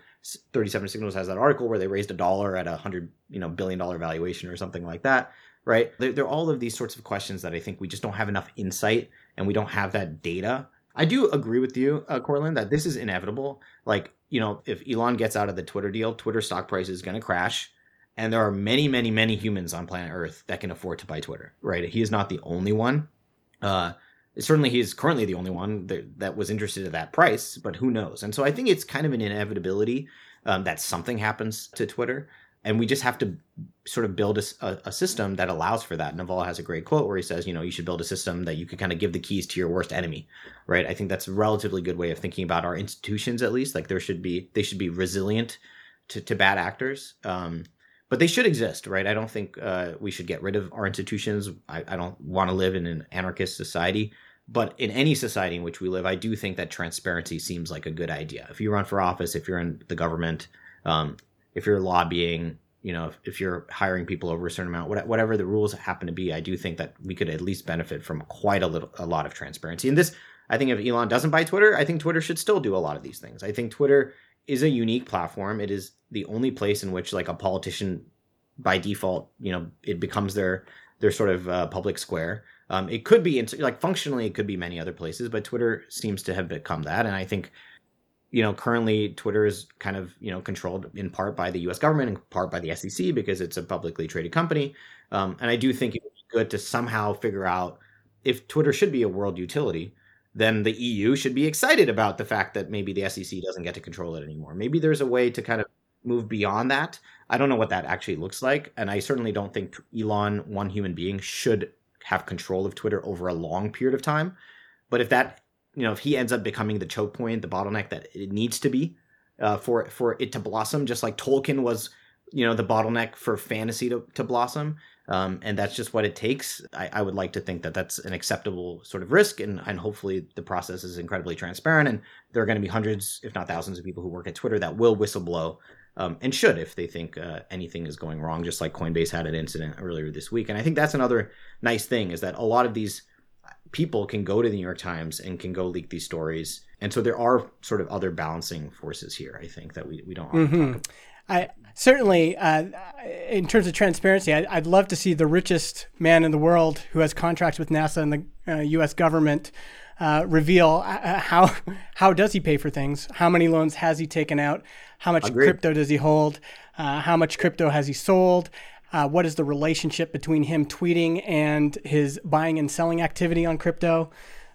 37 Signals has that article where they raised a dollar at a hundred, you know, billion dollar valuation or something like that, right? They're, they're all of these sorts of questions that I think we just don't have enough insight and we don't have that data. I do agree with you, uh, Courtland, that this is inevitable. Like, you know, if Elon gets out of the Twitter deal, Twitter stock price is going to crash. And there are many, many, many humans on planet Earth that can afford to buy Twitter, right? He is not the only one. Uh, certainly he's currently the only one that, that, was interested at that price, but who knows? And so I think it's kind of an inevitability um, that something happens to Twitter. And we just have to sort of build a, a, system that allows for that. Naval has a great quote where he says, you know, you should build a system that you could kind of give the keys to your worst enemy, right? I think that's a relatively good way of thinking about our institutions, at least. Like there should be, they should be resilient to, to bad actors. Um, but they should exist, right? I don't think uh, we should get rid of our institutions. I, I don't want to live in an anarchist society. But in any society in which we live, I do think that transparency seems like a good idea. If you run for office, if you're in the government, um, if you're lobbying, you know, if, if, you're hiring people over a certain amount, whatever the rules happen to be, I do think that we could at least benefit from quite a little, a lot of transparency. And this, I think, if Elon doesn't buy Twitter, I think Twitter should still do a lot of these things. I think Twitter is a unique platform. It is the only place in which like a politician by default, you know, it becomes their their sort of uh, public square. Um, it could be like functionally, it could be many other places, but Twitter seems to have become that. And I think, you know, currently Twitter is kind of you know controlled in part by the U.S. government, in part by the SEC because it's a publicly traded company. Um, and I do think it would be good to somehow figure out if Twitter should be a world utility. Then the EU should be excited about the fact that maybe the SEC doesn't get to control it anymore. Maybe there's a way to kind of move beyond that. I don't know what that actually looks like, and I certainly don't think Elon, one human being, should have control of Twitter over a long period of time. But if that, you know, if he ends up becoming the choke point, the bottleneck that it needs to be uh, for for it to blossom, just like Tolkien was, you know, the bottleneck for fantasy to, to blossom, um, and that's just what it takes. I, I, would like to think that that's an acceptable sort of risk, and and hopefully the process is incredibly transparent, and there are going to be hundreds, if not thousands, of people who work at Twitter that will whistleblow um, and should if they think uh, anything is going wrong, just like Coinbase had an incident earlier this week. And I think that's another nice thing is that a lot of these people can go to the New York Times and can go leak these stories. And so there are sort of other balancing forces here, I think, that we, we don't mm-hmm. I certainly, uh, in terms of transparency, I, would love to see the richest man in the world who has contracts with NASA and the uh, U.S. government uh, reveal uh, how how does he pay for things? How many loans has he taken out? How much Agreed. crypto does he hold? Uh, how much crypto has he sold? Uh, what is the relationship between him tweeting and his buying and selling activity on crypto?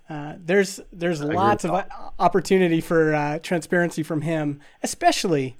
Uh, there's there's lots of opportunity for uh, transparency from him, especially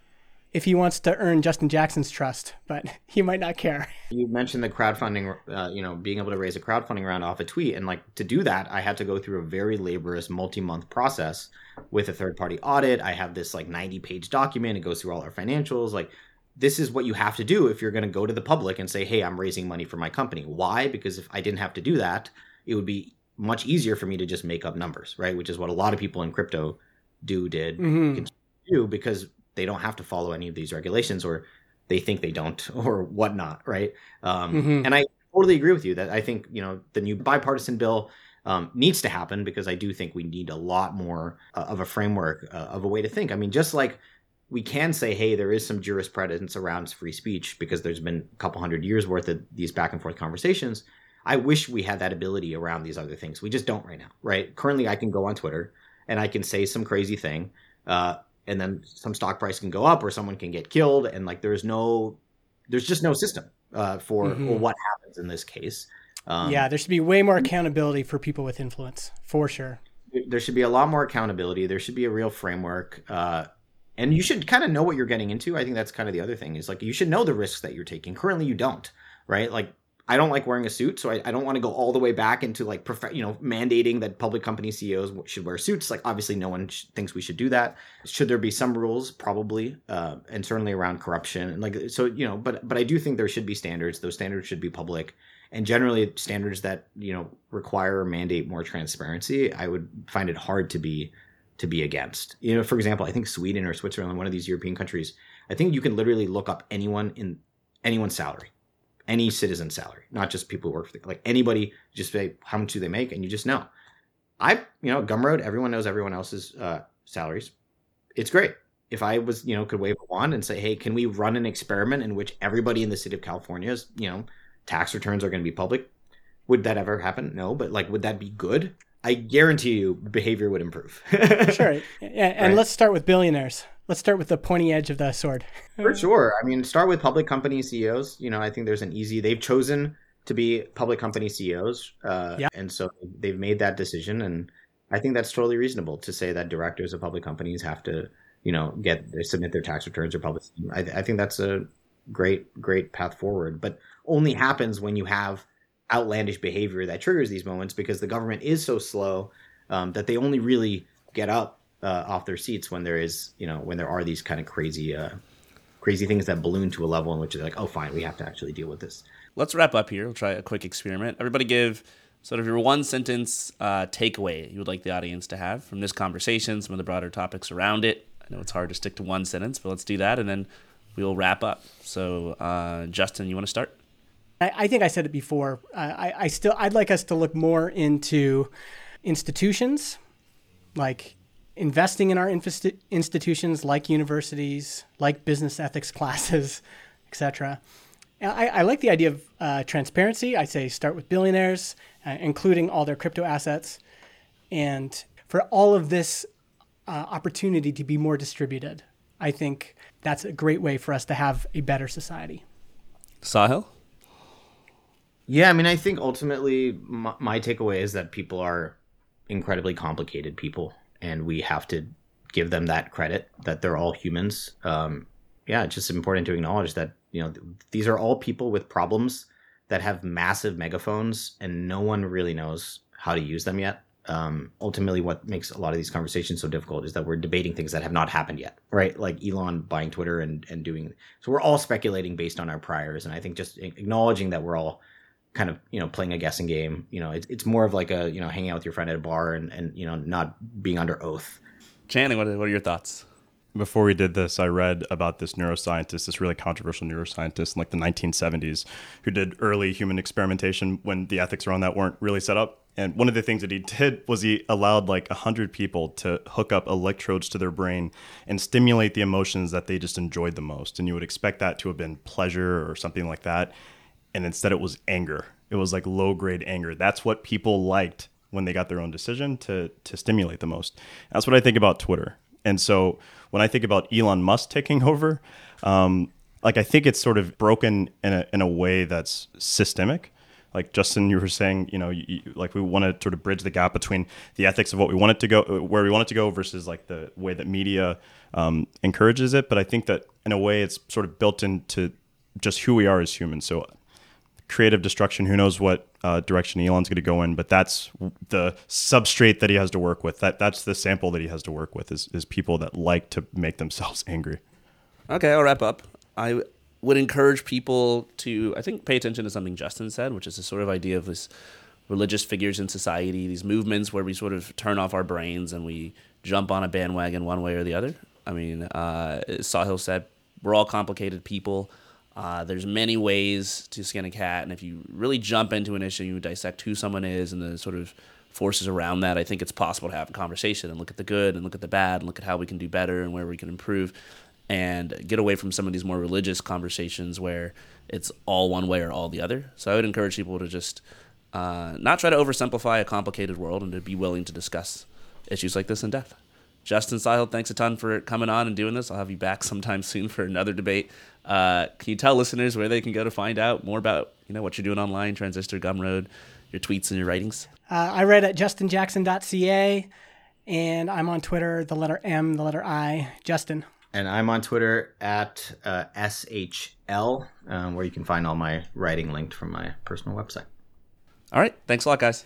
if he wants to earn Justin Jackson's trust, but he might not care. You mentioned the crowdfunding, uh, you know, being able to raise a crowdfunding round off a tweet. And like to do that, I had to go through a very laborious multi month process with a third party audit. I have this like 90 page document. It goes through all our financials. Like, this is what you have to do if you're going to go to the public and say, hey, I'm raising money for my company. Why? Because if I didn't have to do that, it would be much easier for me to just make up numbers, right? Which is what a lot of people in crypto do, did, mm-hmm. do because they don't have to follow any of these regulations or they think they don't or whatnot, right? Um, mm-hmm. And I totally agree with you that I think you know the new bipartisan bill um, needs to happen because I do think we need a lot more uh, of a framework uh, of a way to think. I mean, just like we can say, hey, there is some jurisprudence around free speech because there's been a couple hundred years worth of these back and forth conversations. I wish we had that ability around these other things. We just don't right now, right? Currently, I can go on Twitter and I can say some crazy thing. Uh, and then some stock price can go up or someone can get killed. And like there's no there's just no system uh, for mm-hmm. what happens in this case. Um, yeah there should be way more accountability for people with influence for sure. There should be a lot more accountability. There should be a real framework uh, and you should kind of know what you're getting into. I think that's kind of the other thing is like you should know the risks that you're taking. Currently you don't right? Like I don't like wearing a suit, so I, I don't want to go all the way back into like prof- you know mandating that public company CEOs should wear suits. Like obviously, no one sh- thinks we should do that. Should there be some rules? Probably, uh, and certainly around corruption and like so you know. But but I do think there should be standards. Those standards should be public, and generally standards that you know require or mandate more transparency. I would find it hard to be to be against. You know, for example, I think Sweden or Switzerland, one of these European countries, I think you can literally look up anyone in anyone's salary any citizen salary, not just people who work for the, like anybody. Just say how much do they make, and you just know. I, you know, Gumroad. Everyone knows everyone else's uh, salaries. It's great. If I was, you know, could wave a wand and say, hey, can we run an experiment in which everybody in the state of California's, you know, tax returns are going to be public? Would that ever happen? No, but like, would that be good? I guarantee you, behavior would improve. sure. And, and right? let's start with billionaires let's start with the pointy edge of the sword. For sure. I mean, start with public company CEOs. You know, I think there's an easy. They've chosen to be public company CEOs, uh, yeah. and so they've made that decision. And I think that's totally reasonable to say that directors of public companies have to, you know, get they submit their tax returns or public. I, I think that's a great, great path forward. But only happens when you have outlandish behavior that triggers these moments because the government is so slow um, that they only really get up uh, off their seats when there is, you know, when there are these kind of crazy, uh, crazy things that balloon to a level in which they're like, oh, fine, we have to actually deal with this. Let's wrap up here. We'll try a quick experiment. Everybody give sort of your one sentence uh, takeaway you would like the audience to have from this conversation, some of the broader topics around it. I know it's hard to stick to one sentence, but let's do that, and then we'll wrap up. So, uh, Justin, you want to start? I, I, think I said it before. I, I still I'd like us to look more into institutions, like investing in our institutions like universities, like business ethics classes, etc., I, I like the idea of uh, transparency. I say start with billionaires, uh, including all their crypto assets, and for all of this uh, opportunity to be more distributed. I think that's a great way for us to have a better society. Sahil? Yeah, I mean, I think ultimately my, my takeaway is that people are incredibly complicated people, and we have to give them that credit that they're all humans. Um, yeah, it's just important to acknowledge that you know these are all people with problems that have massive megaphones, and no one really knows how to use them yet. Um, ultimately, what makes a lot of these conversations so difficult is that we're debating things that have not happened yet, right? Like Elon buying Twitter and and doing. So we're all speculating based on our priors, and I think just acknowledging that we're all kind of you know playing a guessing game you know it's, it's more of like a you know hanging out with your friend at a bar and, and you know not being under oath channing what are, what are your thoughts before we did this, I read about this neuroscientist, this really controversial neuroscientist in like the 1970s, who did early human experimentation when the ethics around that weren't really set up. And one of the things that he did was he allowed like 100 people to hook up electrodes to their brain and stimulate the emotions that they just enjoyed the most. And you would expect that to have been pleasure or something like that. And instead, it was anger. It was like low grade anger. That's what people liked when they got their own decision to, to stimulate the most. That's what I think about Twitter. And so when I think about Elon Musk taking over, um, like I think it's sort of broken in a in a way that's systemic. Like Justin, you were saying, you know, you, like we want to sort of bridge the gap between the ethics of what we want it to go, where we want it to go, versus like the way that media um, encourages it. But I think that in a way, it's sort of built into just who we are as humans. So creative destruction. Who knows what uh, direction Elon's going to go in? But that's the substrate that he has to work with. That that's the sample that he has to work with is is people that like to make themselves angry. Okay, I'll wrap up. I would encourage people to, I think, pay attention to something Justin said, which is this sort of idea of this religious figures in society, these movements where we sort of turn off our brains and we jump on a bandwagon one way or the other. I mean, uh, Sahil said, we're all complicated people. Uh, there's many ways to skin a cat, and if you really jump into an issue, you dissect who someone is and the sort of forces around that. I think it's possible to have a conversation and look at the good and look at the bad and look at how we can do better and where we can improve, and get away from some of these more religious conversations where it's all one way or all the other. So I would encourage people to just uh, not try to oversimplify a complicated world and to be willing to discuss issues like this in depth. Justin Sahil, thanks a ton for coming on and doing this. I'll have you back sometime soon for another debate. Uh, can you tell listeners where they can go to find out more about you know what you're doing online, Transistor, Gumroad, your tweets and your writings? Uh, I write at justinjackson.ca, and I'm on Twitter, the letter M, the letter I, Justin. And I'm on Twitter at uh, SHL, um, where you can find all my writing linked from my personal website. All right. Thanks a lot, guys.